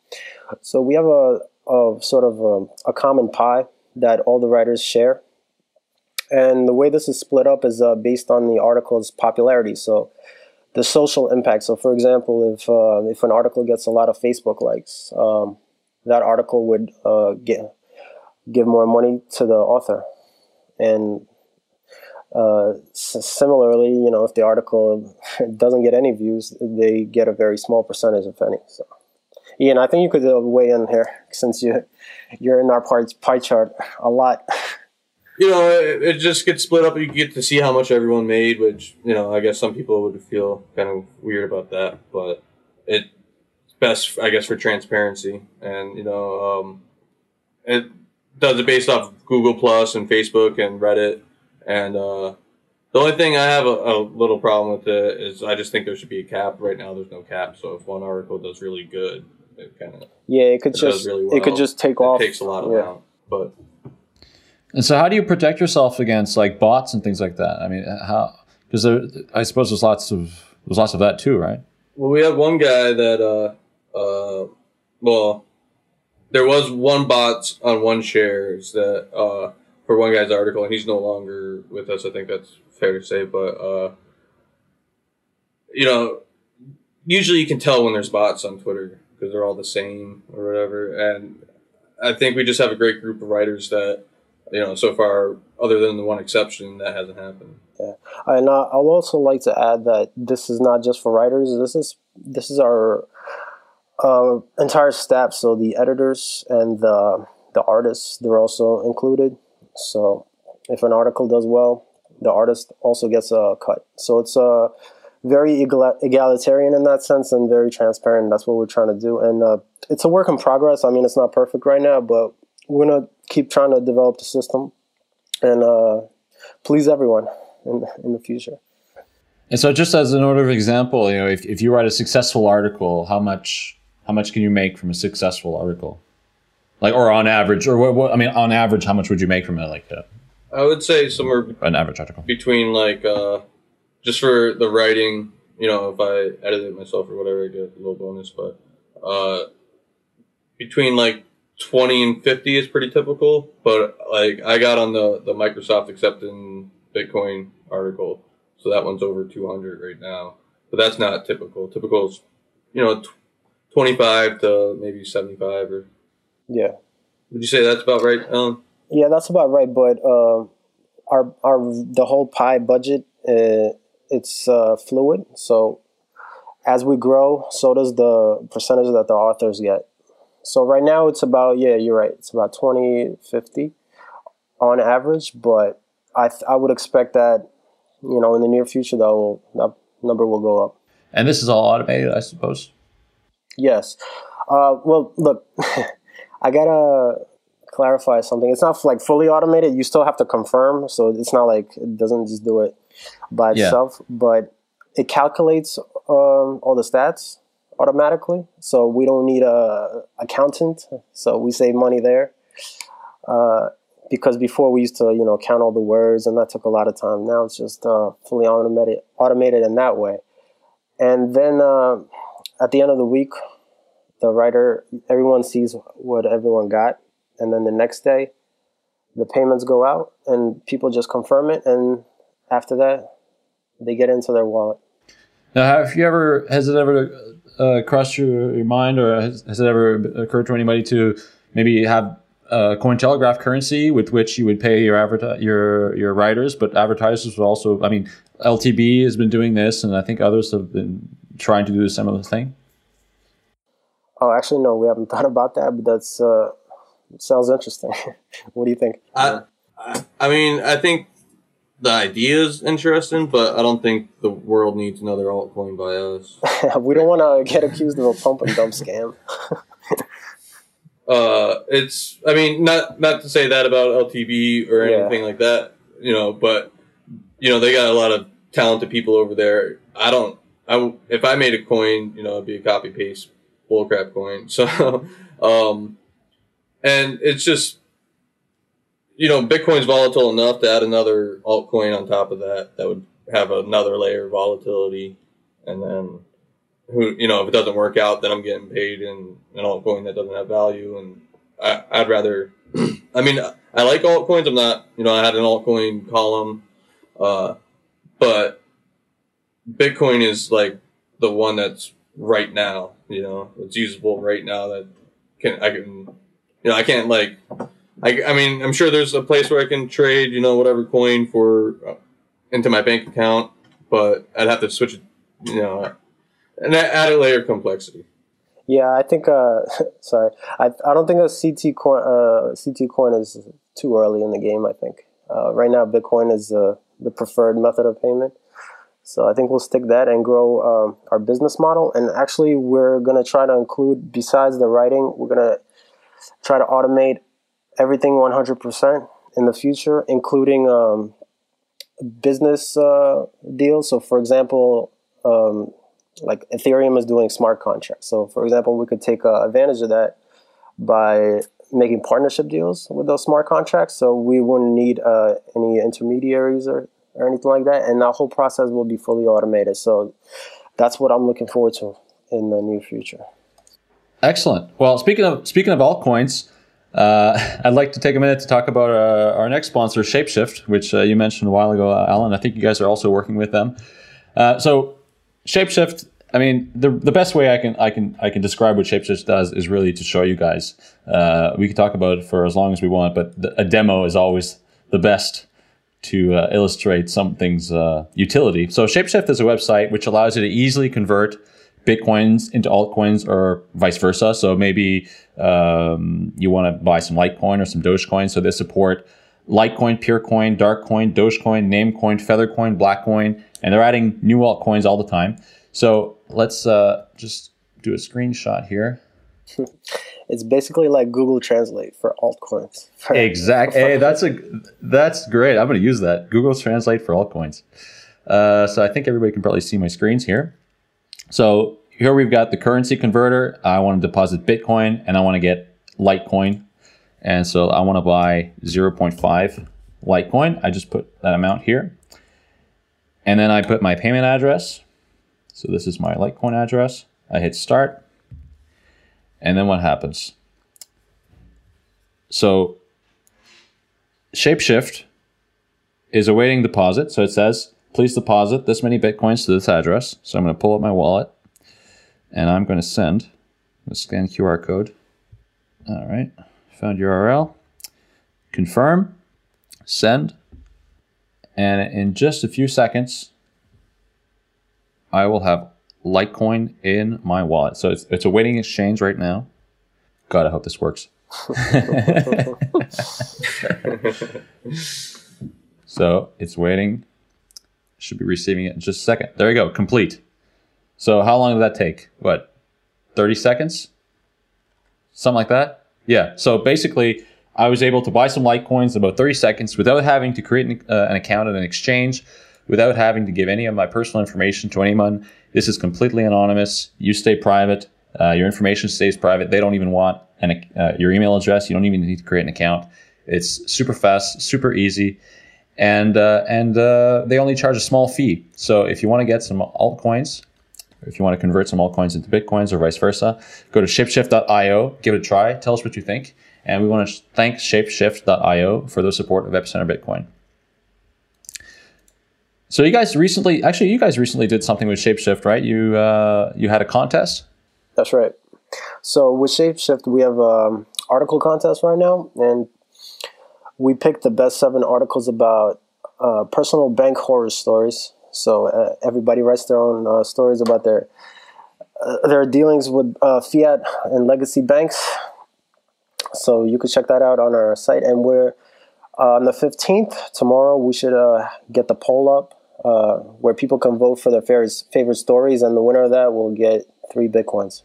So we have a, a sort of a, um, a, common pie that all the writers share, and the way this is split up is uh, based on the article's popularity. So the social impact. So, for example, if uh, if an article gets a lot of Facebook likes, um, that article would uh, get give more money to the author, and uh, similarly, you know, if the article doesn't get any views, they get a very small percentage, if any. So, Ian, I think you could uh, weigh in here since you you're in our pie chart a lot. you know, it, it, just gets split up. You get to see how much everyone made, which you know, I guess some people would feel kind of weird about that, but it's best, I guess, for transparency. And you know, um, it does it based off Google Plus and Facebook and Reddit. And uh, the only thing I have a, a, little problem with it is I just think there should be a cap. Right now, there's no cap. So if one article does really good, it kind of yeah, it could it just really well. it could just take it off. Takes a lot of yeah. Amount, but and so, how do you protect yourself against like bots and things like that? I mean, how? Because I suppose there's lots of there's lots of that too, right? Well, we had one guy that, uh, uh, well, there was one bot on one shares that uh, for one guy's article, and he's no longer with us. I think that's fair to say, but uh, you know, usually you can tell when there's bots on Twitter because they're all the same or whatever. And I think we just have a great group of writers that you know, so far, other than the one exception, that hasn't happened. Yeah, and uh, I'll also like to add that this is not just for writers. This is this is our uh, entire staff. So the editors and the the artists, they're also included. So if an article does well, the artist also gets a cut. So it's a very egalitarian in that sense and very transparent. That's what we're trying to do, and uh, it's a work in progress. I mean, it's not perfect right now, but we're gonna keep trying to develop the system and uh, please everyone in in the future. And so, just as an order of example, you know, if, if you write a successful article, how much how much can you make from a successful article? Like, or on average, or what, what I mean, on average, how much would you make from it? Like, uh, I would say somewhere an average article between like uh, just for the writing. You know, if I edit it myself or whatever, I get a little bonus. But uh, between like twenty and fifty is pretty typical. But like, I got on the the Microsoft accepting Bitcoin article, so that one's over two hundred right now. But that's not typical. Typical is, you know, twenty five to maybe seventy five or. Yeah. Would you say that's about right, Alan? Yeah, that's about right. But uh, our our the whole pie budget uh, it's uh, fluid. So as we grow, so does the percentage that the authors get. So right now it's about yeah, you're right. It's about 20 50 on average, but I th- I would expect that you know in the near future that will that number will go up. And this is all automated, I suppose. Yes. Uh, well, look, I gotta clarify something. It's not like fully automated. You still have to confirm, so it's not like it doesn't just do it by yeah. itself. But it calculates um, all the stats automatically, so we don't need a accountant. So we save money there. Uh, because before we used to, you know, count all the words, and that took a lot of time. Now it's just uh, fully automated, automated in that way. And then uh, at the end of the week, the writer, everyone sees what everyone got, and then the next day, the payments go out, and people just confirm it, and after that, they get into their wallet. Now, have you ever has it ever uh, crossed your, your mind, or has, has it ever occurred to anybody to maybe have a Cointelegraph currency with which you would pay your adverti- your your writers, but advertisers would also. I mean, LTB has been doing this, and I think others have been trying to do a similar thing. Oh, actually, no, we haven't thought about that, but that's uh, sounds interesting. what do you think? I, I mean, I think the idea is interesting, but I don't think the world needs another altcoin by us. we don't want to get accused of a pump and dump scam. Uh, it's, I mean, not not to say that about LTB or anything yeah. like that, you know, but you know they got a lot of talented people over there. I don't. I if I made a coin, you know, it'd be a copy paste bullcrap coin. So, um, and it's just you know, Bitcoin's volatile enough to add another altcoin on top of that that would have another layer of volatility, and then who you know if it doesn't work out, then I'm getting paid in an altcoin that doesn't have value, and I, would rather. I mean, I like altcoins. I'm not, you know, I had an altcoin column, uh, but Bitcoin is like the one that's right now. You know, it's usable right now. That can I can, you know, I can't like I, I mean, I'm sure there's a place where I can trade, you know, whatever coin for uh, into my bank account, but I'd have to switch it, you know, and add a layer of complexity. Yeah, I think. Uh, sorry, I I don't think a CT coin uh, CT coin is too early in the game. I think uh, right now Bitcoin is uh, the preferred method of payment. So I think we'll stick that and grow um, our business model. And actually, we're gonna try to include besides the writing, we're gonna try to automate everything 100% in the future, including um, business uh, deals. So, for example, um, like Ethereum is doing smart contracts. So, for example, we could take uh, advantage of that by making partnership deals with those smart contracts. So, we wouldn't need uh, any intermediaries or, or anything like that. And that whole process will be fully automated. So, that's what I'm looking forward to in the near future. Excellent. Well, speaking of speaking of altcoins, uh, I'd like to take a minute to talk about our, uh, our next sponsor, Shapeshift, which uh, you mentioned a while ago, uh, Alan. I think you guys are also working with them. Uh, so, Shapeshift. I mean, the the best way I can I can I can describe what Shapeshift does is really to show you guys. Uh, we can talk about it for as long as we want, but the, a demo is always the best to illustrate something's utility. So, Shapeshift is a website which allows you to easily convert bitcoins into altcoins or vice versa. So maybe um, you want to buy some Litecoin or some Dogecoin. So they support Litecoin, Peercoin, Darkcoin, Dogecoin, Namecoin, Feathercoin, Blackcoin, and they're adding new altcoins all the time. So let's uh, just do a screenshot here. it's basically like Google Translate for altcoins. exactly. hey, that's a that's great. I'm going to use that. Google Translate for altcoins. Uh, so I think everybody can probably see my screens here. So here we've got the currency converter. I want to deposit Bitcoin and I want to get Litecoin. And so I want to buy 0.5 Litecoin. I just put that amount here. And then I put my payment address. So this is my Litecoin address. I hit start. And then what happens? So Shapeshift is awaiting deposit. So it says, please deposit this many Bitcoins to this address. So I'm going to pull up my wallet and I'm going to send a scan QR code. All right, found URL, confirm, send, and in just a few seconds, I will have Litecoin in my wallet. So it's, it's awaiting exchange right now. God, I hope this works. so it's waiting. Should be receiving it in just a second. There you go, complete. So how long did that take? What, 30 seconds? Something like that? Yeah. So basically, I was able to buy some Litecoins in about 30 seconds without having to create an, uh, an account at an exchange, without having to give any of my personal information to anyone. This is completely anonymous. You stay private. Uh, your information stays private. They don't even want an, uh, your email address. You don't even need to create an account. It's super fast, super easy, and uh, and uh, they only charge a small fee. So if you want to get some altcoins, if you want to convert some altcoins into bitcoins or vice versa, go to shapeshift.io, give it a try, tell us what you think. And we want to thank shapeshift.io for the support of Epicenter Bitcoin. So you guys recently, actually, you guys recently did something with Shapeshift, right? You uh, you had a contest. That's right. So with Shapeshift, we have an um, article contest right now, and we picked the best seven articles about uh, personal bank horror stories. So uh, everybody writes their own uh, stories about their uh, their dealings with uh, fiat and legacy banks. So you can check that out on our site. And we're uh, on the 15th, tomorrow, we should get the poll up where people can vote for their favorite, favorite stories. And the winner of that will get three Bitcoins.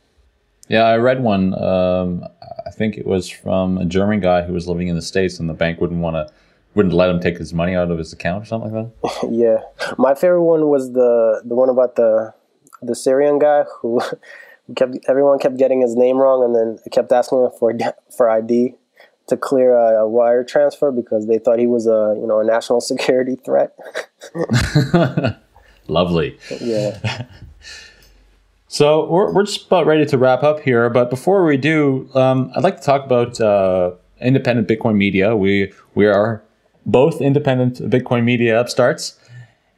Yeah, I read one. Um, I think it was from a German guy who was living in the States, and the bank wouldn't want to wouldn't let him take his money out of his account or something like that. yeah, my favorite one was the the one about the the Syrian guy who kept everyone kept getting his name wrong, and then kept asking him for for ID to clear a, a wire transfer because they thought he was a you know a national security threat. Lovely. Yeah. So we're, we're just about ready to wrap up here, but before we do, um, I'd like to talk about uh, independent Bitcoin media. We we are both independent Bitcoin media upstarts,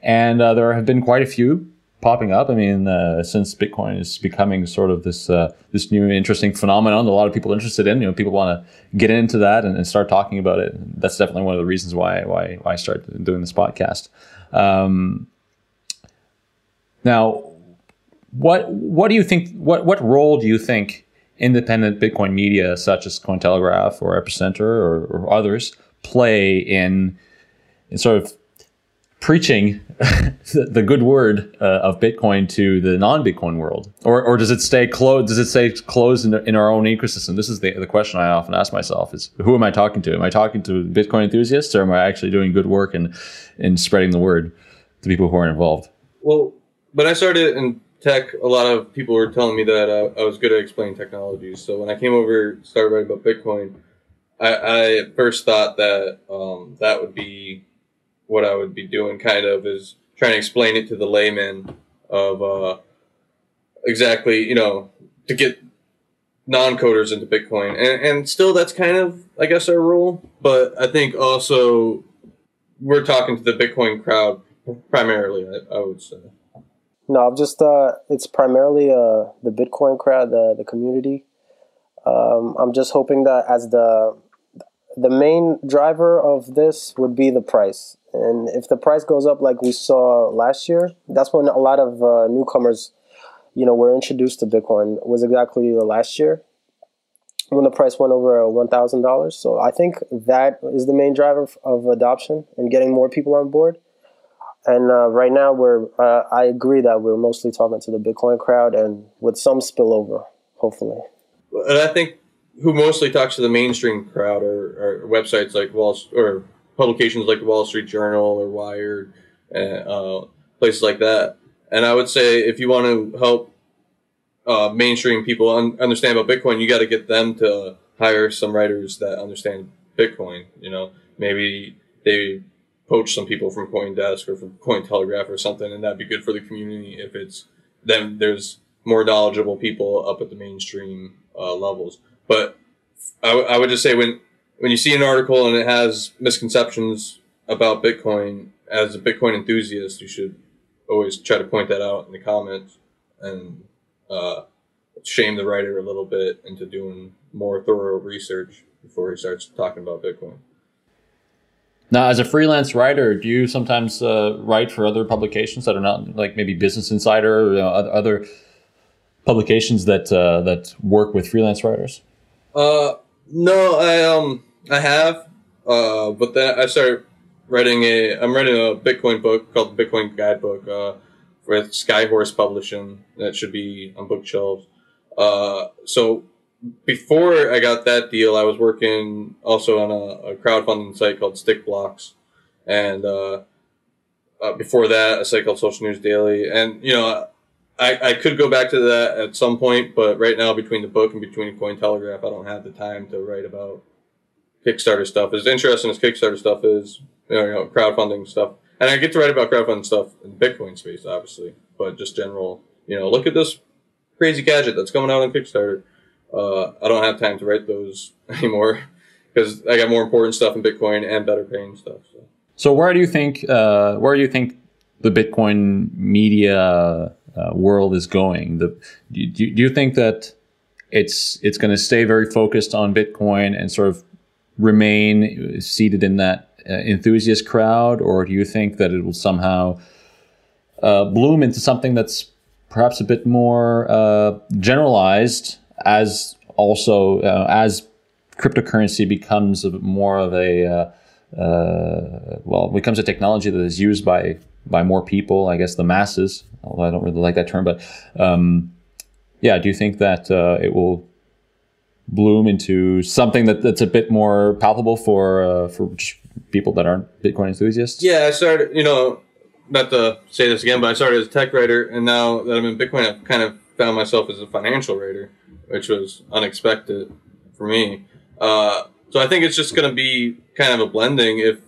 and uh, there have been quite a few popping up. I mean, uh, since Bitcoin is becoming sort of this uh, this new interesting phenomenon, a lot of people are interested in. You know, people want to get into that and, and, start talking about it. That's definitely one of the reasons why why, why I started doing this podcast. Um, now, what what do you think? What what role do you think independent Bitcoin media, such as Cointelegraph or Epicenter or, or others, play in, in sort of preaching the, the, good word uh, of Bitcoin to the non-Bitcoin world, or, or does it stay closed? Does it stay closed in, in our own ecosystem? This is the, the question I often ask myself: Is who am I talking to? Am I talking to Bitcoin enthusiasts, or am I actually doing good work and in, in spreading the word to people who aren't involved? Well, when I started in tech, a lot of people were telling me that uh, I was good at explaining technologies. So when I came over, started writing about Bitcoin I, I first thought that um, that would be what I would be doing, kind of, is trying to explain it to the layman of uh, exactly, you know, to get non-coders into Bitcoin, and and still that's kind of, I guess, our role. But I think also we're talking to the Bitcoin crowd primarily. I, I would say. No, I'm just uh, it's primarily uh, the Bitcoin crowd, the the community. Um, I'm just hoping that as the the main driver of this would be the price. And if the price goes up like we saw last year, that's when a lot of uh, newcomers, you know, were introduced to Bitcoin. Was exactly last year. when the price went over one thousand dollars. So I think that is the main driver of adoption and getting more people on board. And uh, right now, we're uh, I agree that we're mostly talking to the Bitcoin crowd and with some spillover, hopefully. And I think who mostly talks to the mainstream crowd are websites like Wall or publications like Wall Street Journal or Wired, and uh, places like that. And I would say if you want to help uh, mainstream people un- understand about Bitcoin, you got to get them to hire some writers that understand Bitcoin. You know, maybe they poach some people from CoinDesk or from Cointelegraph or something, and that'd be good for the community if it's then there's more knowledgeable people up at the mainstream uh, levels. But I, w- I would just say when when you see an article and it has misconceptions about Bitcoin, as a Bitcoin enthusiast, you should always try to point that out in the comments and uh, shame the writer a little bit into doing more thorough research before he starts talking about Bitcoin. Now, as a freelance writer, do you sometimes uh, write for other publications that are not like maybe Business Insider or you know, other publications that uh, that work with freelance writers? Uh, no, I um I have, uh, but then I started writing a. I'm writing a Bitcoin book called the Bitcoin Guidebook uh, with Skyhorse Publishing that should be on bookshelves. Uh, so before I got that deal, I was working also on a, a crowdfunding site called Stick Blocks, and uh, uh, before that, a site called Social News Daily. And you know, I, I could go back to that at some point, but right now, between the book and between Cointelegraph, I don't have the time to write about Kickstarter stuff. As interesting as Kickstarter stuff is, you know, you know crowdfunding stuff, and I get to write about crowdfunding stuff in Bitcoin space, obviously, but just general, you know, look at this crazy gadget that's coming out on Kickstarter. Uh, I don't have time to write those anymore because I got more important stuff in Bitcoin and better paying stuff. So, so where do you think uh, where do you think the Bitcoin media uh, world is going. The, do, do you think that it's it's going to stay very focused on Bitcoin and sort of remain seated in that uh, enthusiast crowd, or do you think that it will somehow uh, bloom into something that's perhaps a bit more uh, generalized as also uh, as cryptocurrency becomes more of a well becomes a technology that is used by by more people, I guess the masses, although I don't really like that term, but um, yeah, do you think that uh, it will bloom into something that, that's a bit more palpable for uh, for people that aren't Bitcoin enthusiasts? Yeah, I started, you know, not to say this again, but I started as a tech writer, and now that I'm in Bitcoin, I've kind of found myself as a financial writer, which was unexpected for me. Uh, so I think it's just going to be kind of a blending. If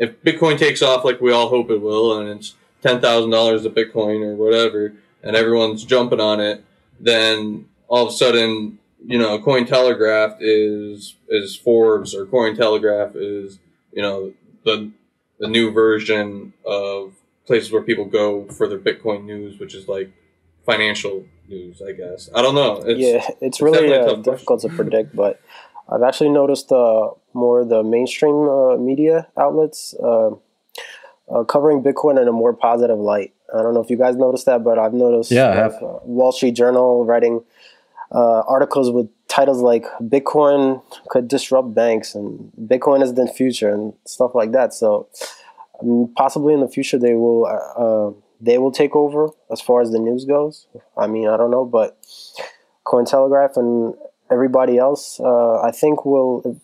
if Bitcoin takes off like we all hope it will, and it's ten thousand dollars a Bitcoin or whatever, and everyone's jumping on it, then all of a sudden, you know, Cointelegraph is is Forbes or Cointelegraph is you know the the new version of places where people go for their Bitcoin news, which is like financial news, I guess. I don't know. It's, yeah, it's, it's really uh, difficult to predict, but I've actually noticed uh, more the mainstream uh, media outlets uh, uh, covering Bitcoin in a more positive light. I don't know if you guys noticed that, but I've noticed yeah, I have. Uh, Wall Street Journal writing articles with titles like "Bitcoin could disrupt banks" and "Bitcoin is the future" and stuff like that. So um, possibly in the future they will they will take over as far as the news goes. I mean, I don't know, but Cointelegraph and everybody else, uh, I think, will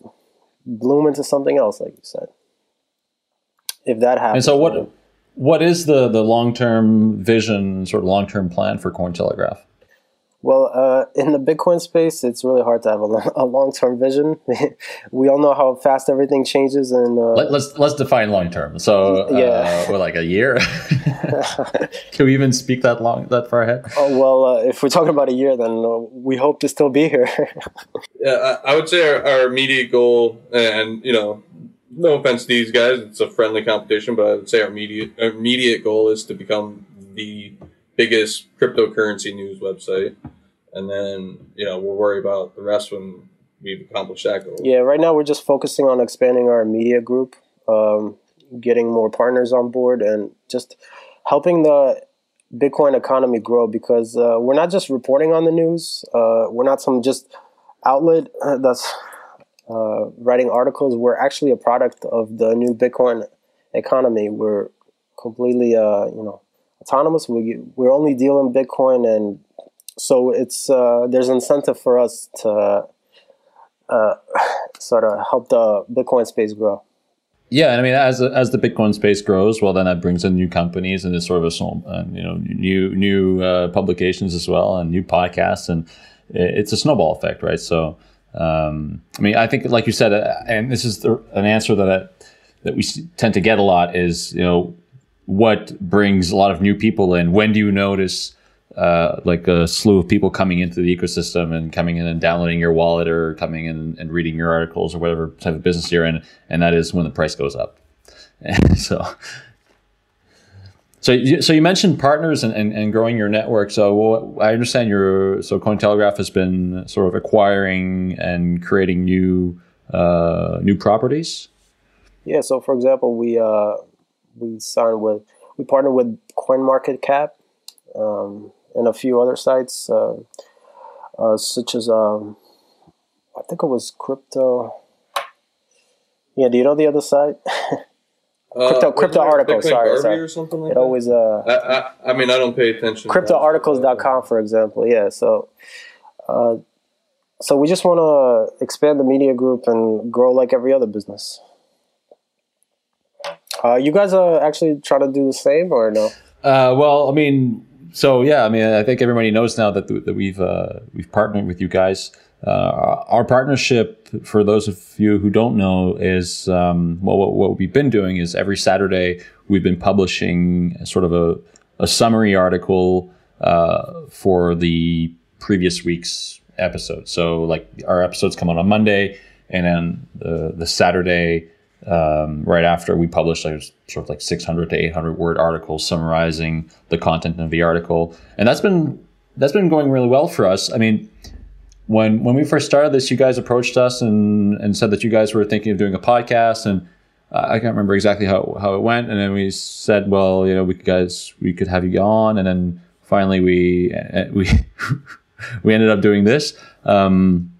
bloom into something else, like you said. If that happens. And so, what what is the the long term vision, sort of long term plan for Cointelegraph? Well, uh, in the Bitcoin space, it's really hard to have a, a long term vision. we all know how fast everything changes, and uh, Let, us let's, let's define long term. So, uh, yeah, uh, like a year. Can we even speak that long, that far ahead? Oh well, uh, if we're talking about a year, then uh, we hope to still be here. yeah, I, I, would say our, our immediate goal, and you know, no offense to these guys, it's a friendly competition, but I would say our immediate our immediate goal is to become the biggest cryptocurrency news website and then you know we'll worry about the rest when we've accomplished that goal. Yeah, right now we're just focusing on expanding our media group, um, getting more partners on board, and just helping the Bitcoin economy grow because uh, we're not just reporting on the news. Uh, we're not some just outlet uh, that's uh, writing articles. We're actually a product of the new Bitcoin economy. We're completely, uh, you know, autonomous. We we're only dealing Bitcoin, and so it's uh, there's incentive for us to uh, sort of help the Bitcoin space grow. Yeah, and I mean, as as the Bitcoin space grows, well, then that brings in new companies and it's sort of a you know new new uh, publications as well and new podcasts, and it's a snowball effect, right? So, um, I mean, I think, like you said, uh, and this is the, an answer that I, that we tend to get a lot is you know what brings a lot of new people in. When do you notice? Uh, like a slew of people coming into the ecosystem and coming in and downloading your wallet or coming in and reading your articles or whatever type of business you're in, and that is when the price goes up. so, so you, so you mentioned partners and, and, and growing your network. So I understand your so Cointelegraph has been sort of acquiring and creating new uh, new properties. Yeah. So for example, we uh, we signed with we partnered with CoinMarketCap. Um, and a few other sites, uh, uh, such as um, I think it was crypto. Yeah, do you know the other site? crypto uh, crypto article. Sorry, sorry. Or something like it that? always. Uh, I, I, I, mean, I don't pay attention. Cryptoarticles.com, for example. Yeah, so. Uh, so we just want to expand the media group and grow like every other business. Uh, you guys are actually trying to do the same or no? Uh, well, I mean, so yeah, I mean, I think everybody knows now that that we've uh, we've partnered with you guys. Uh, our partnership, for those of you who don't know, is um, well, what, what, we've been doing is every Saturday we've been publishing sort of a, a summary article uh, for the previous week's episode. So like our episodes come out on Monday, and then the the Saturday um, right after we published like sort of like 600 to 800 word articles summarizing the content of the article and that's been that's been going really well for us i mean when when we first started this you guys approached us and and said that you guys were thinking of doing a podcast and I can't remember exactly how, how it went. And then we said, well, you know, we guys, we could have you on. And then finally we, we, we ended up doing this. Um,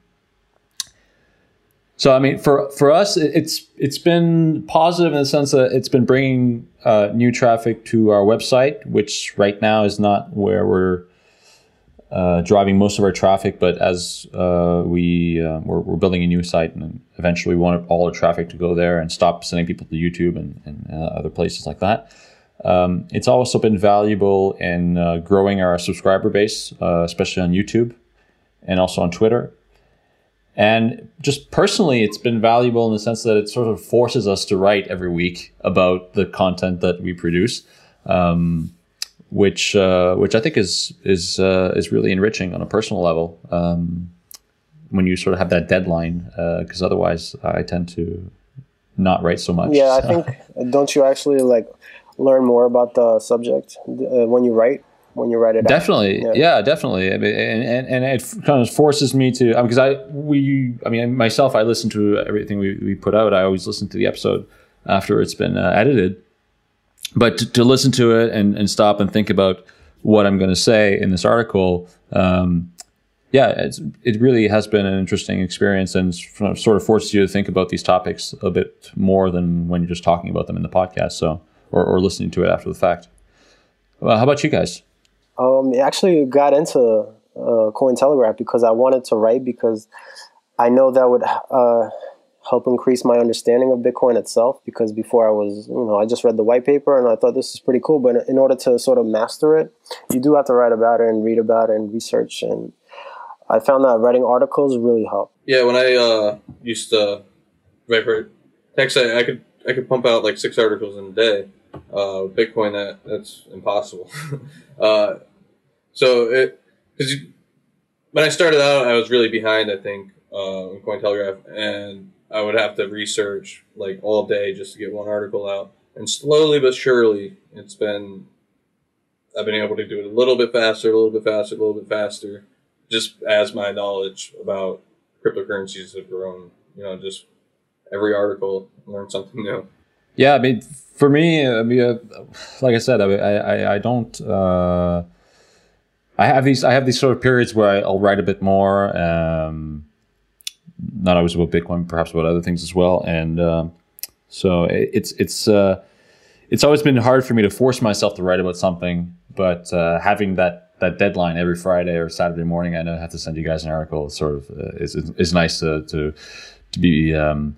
so I mean, for for us, it's it's been positive in the sense that it's been bringing uh, new traffic to our website, which right now is not where we're uh, driving most of our traffic. But as uh, we uh, we're, we're, building a new site, and eventually we want all our traffic to go there and stop sending people to YouTube and, and uh, other places like that. Um, it's also been valuable in uh, growing our subscriber base, especially on YouTube and also on Twitter. And just personally, it's been valuable in the sense that it sort of forces us to write every week about the content that we produce, um, which uh, which I think is is uh, is really enriching on a personal level. Um, when you sort of have that deadline, because uh, otherwise, I tend to not write so much. Yeah, I think don't you actually like learn more about the subject uh, when you write? When you write it out. definitely yeah. yeah. definitely I mean, and, and, and it kind of forces me to because I, mean, I we i mean myself i listen to everything we, we put out i always listen to the episode after it's been uh, edited but to, to, listen to it and, and stop and think about what i'm going to say in this article um, yeah it really has been an interesting experience and sort of forces you to think about these topics a bit more than when you're just talking about them in the podcast so or, or listening to it after the fact well, how about you guys um, actually got into uh, Cointelegraph because I wanted to write because I know that would uh, help increase my understanding of Bitcoin itself. Because before I was, you know, I just read the white paper and I thought this is pretty cool. But in order to sort of master it, you do have to write about it and read about it and research. And I found that writing articles really helped. Yeah, when I uh, used to write for text, I, I could I could pump out like six articles in a day. Uh, Bitcoin, that that's impossible. uh, so it because when I started out, I was really behind. I think uh, in Cointelegraph, and I would have to research like all day just to get one article out. And slowly but surely, it's been I've been able to do it a little bit faster, a little bit faster, a little bit faster, just as my knowledge about cryptocurrencies have grown. You know, just every article learn something new. Yeah, I mean, for me, I mean, uh, like I said, I I, I don't. Uh, I have these I have these sort of periods where I'll write a bit more, um, not always about Bitcoin, perhaps about other things as well. And um, so it, it's it's uh, it's always been hard for me to force myself to write about something, but uh, having that that deadline every Friday or Saturday morning, I know I have to send you guys an article. Sort of uh, is is nice to to to be um,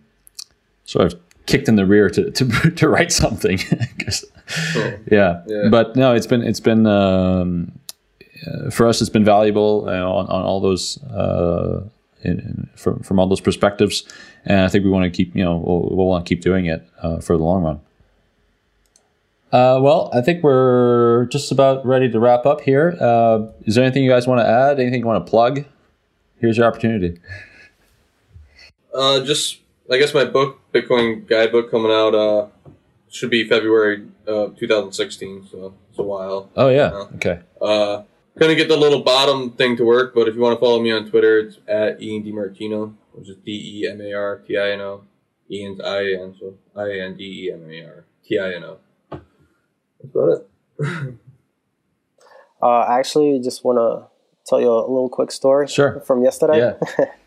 sort of kicked in the rear to to, to write something. cool. yeah. yeah. but no, it's been it's been um, uh, for us. It's been valuable uh, on on all those. Uh, in, in, from, from all those perspectives, and I think we want to keep, you know, we'll, we'll want to keep doing it uh, for the long run. Uh, well, I think we're just about ready to wrap up here. Uh, is there anything you guys want to add? Anything you want to plug? Here's your opportunity. Uh, just, I guess my book, Bitcoin guidebook, coming out uh, should be February uh, 2016. So it's a while. Oh yeah. Okay. Uh, gonna get the little bottom thing to work, but if you want to follow me on Twitter, it's at Ian DeMartino, which is D E M A R T I N O. Ian's I A N, so I A N D E M A R T I N O. That's about it. uh, I actually just want to tell you a little quick story sure. from yesterday. Yeah.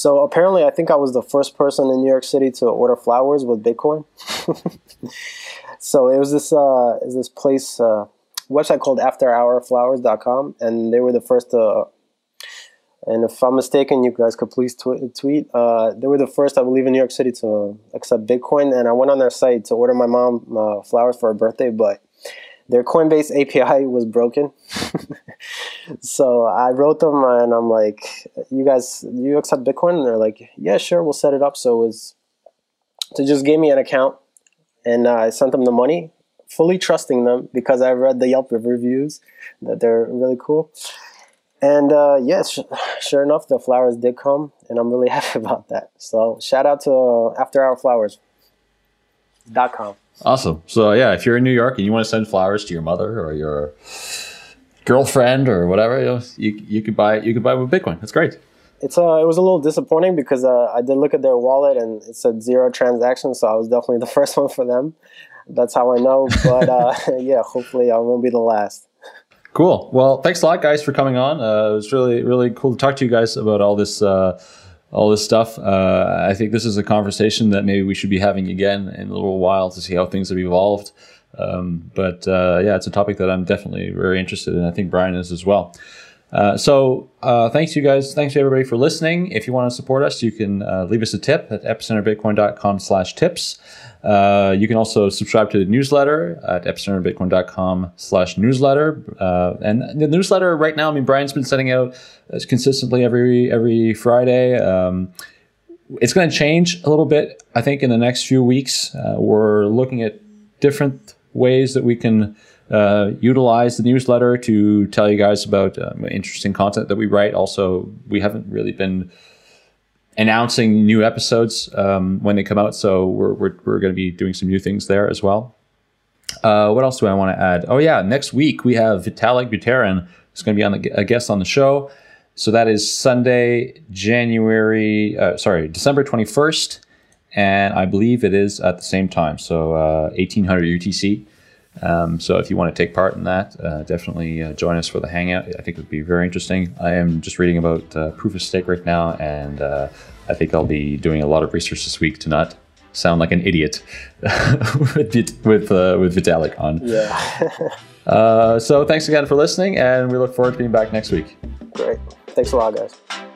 so apparently, I think I was the first person in New York City to order flowers with Bitcoin. so it was this uh, is this place uh, website called AfterHourFlowers.com, and they were the first to. And if I'm mistaken, you guys could please tw- tweet. Uh, they were the first, I believe, in New York City to accept Bitcoin. And I went on their site to order my mom uh, flowers for her birthday, but their Coinbase API was broken. so I wrote them and I'm like, "You guys, you accept Bitcoin?" And they're like, "Yeah, sure, we'll set it up." So it was to just gave me an account, and uh, I sent them the money, fully trusting them because I read the Yelp reviews that they're really cool. And uh, yes, sure enough, the flowers did come, and I'm really happy about that. So shout out to uh, After Hour Flowers.com. Awesome. So yeah, if you're in New York and you want to send flowers to your mother or your girlfriend or whatever, you know, you, you could buy you could buy with Bitcoin. That's great. It's uh, it was a little disappointing because uh, I did look at their wallet and it said zero transactions, so I was definitely the first one for them. That's how I know. But uh, yeah, hopefully I won't be the last. Cool. Well, thanks a lot, guys, for coming on. Uh, it was really, really cool to talk to you guys about all this, uh, all this stuff. Uh, I think this is a conversation that maybe we should be having again in a little while to see how things have evolved. Um, but uh, yeah, it's a topic that I'm definitely very interested in. I think Brian is as well. Uh, so uh, thanks you guys. Thanks to everybody for listening. If you want to support us, you can leave us a tip at epicenterbitcoin.com slash tips. Uh, you can also subscribe to the newsletter at epicenterbitcoin.com slash newsletter. Uh, and the newsletter right now, I mean, Brian's been sending out uh, consistently every every Friday. Um, it's going to change a little bit, I think, in the next few weeks. Uh, we're looking at different ways that we can uh, utilize the newsletter to tell you guys about um, interesting content that we write. Also, we haven't really been announcing new episodes um, when they come out. So we're, we're, we're going to be doing some new things there as well. Uh, what else do I want to add? Oh, yeah, next week we have Vitalik Buterin who's going to be on the, a guest on the show. So that is Sunday, January, uh, sorry, December 21st. And I believe it is at the same time. So uh, 1800 UTC. Um, so if you want to take part in that, uh, definitely uh, join us for the hangout. I think it would be very interesting. I am just reading about uh, proof of stake right now, and uh, I think I'll be doing a lot of research this week to not sound like an idiot with with, uh, with Vitalik on. Yeah. Uh, so thanks again for listening, and we look forward to being back next week. Great. Thanks a lot, guys.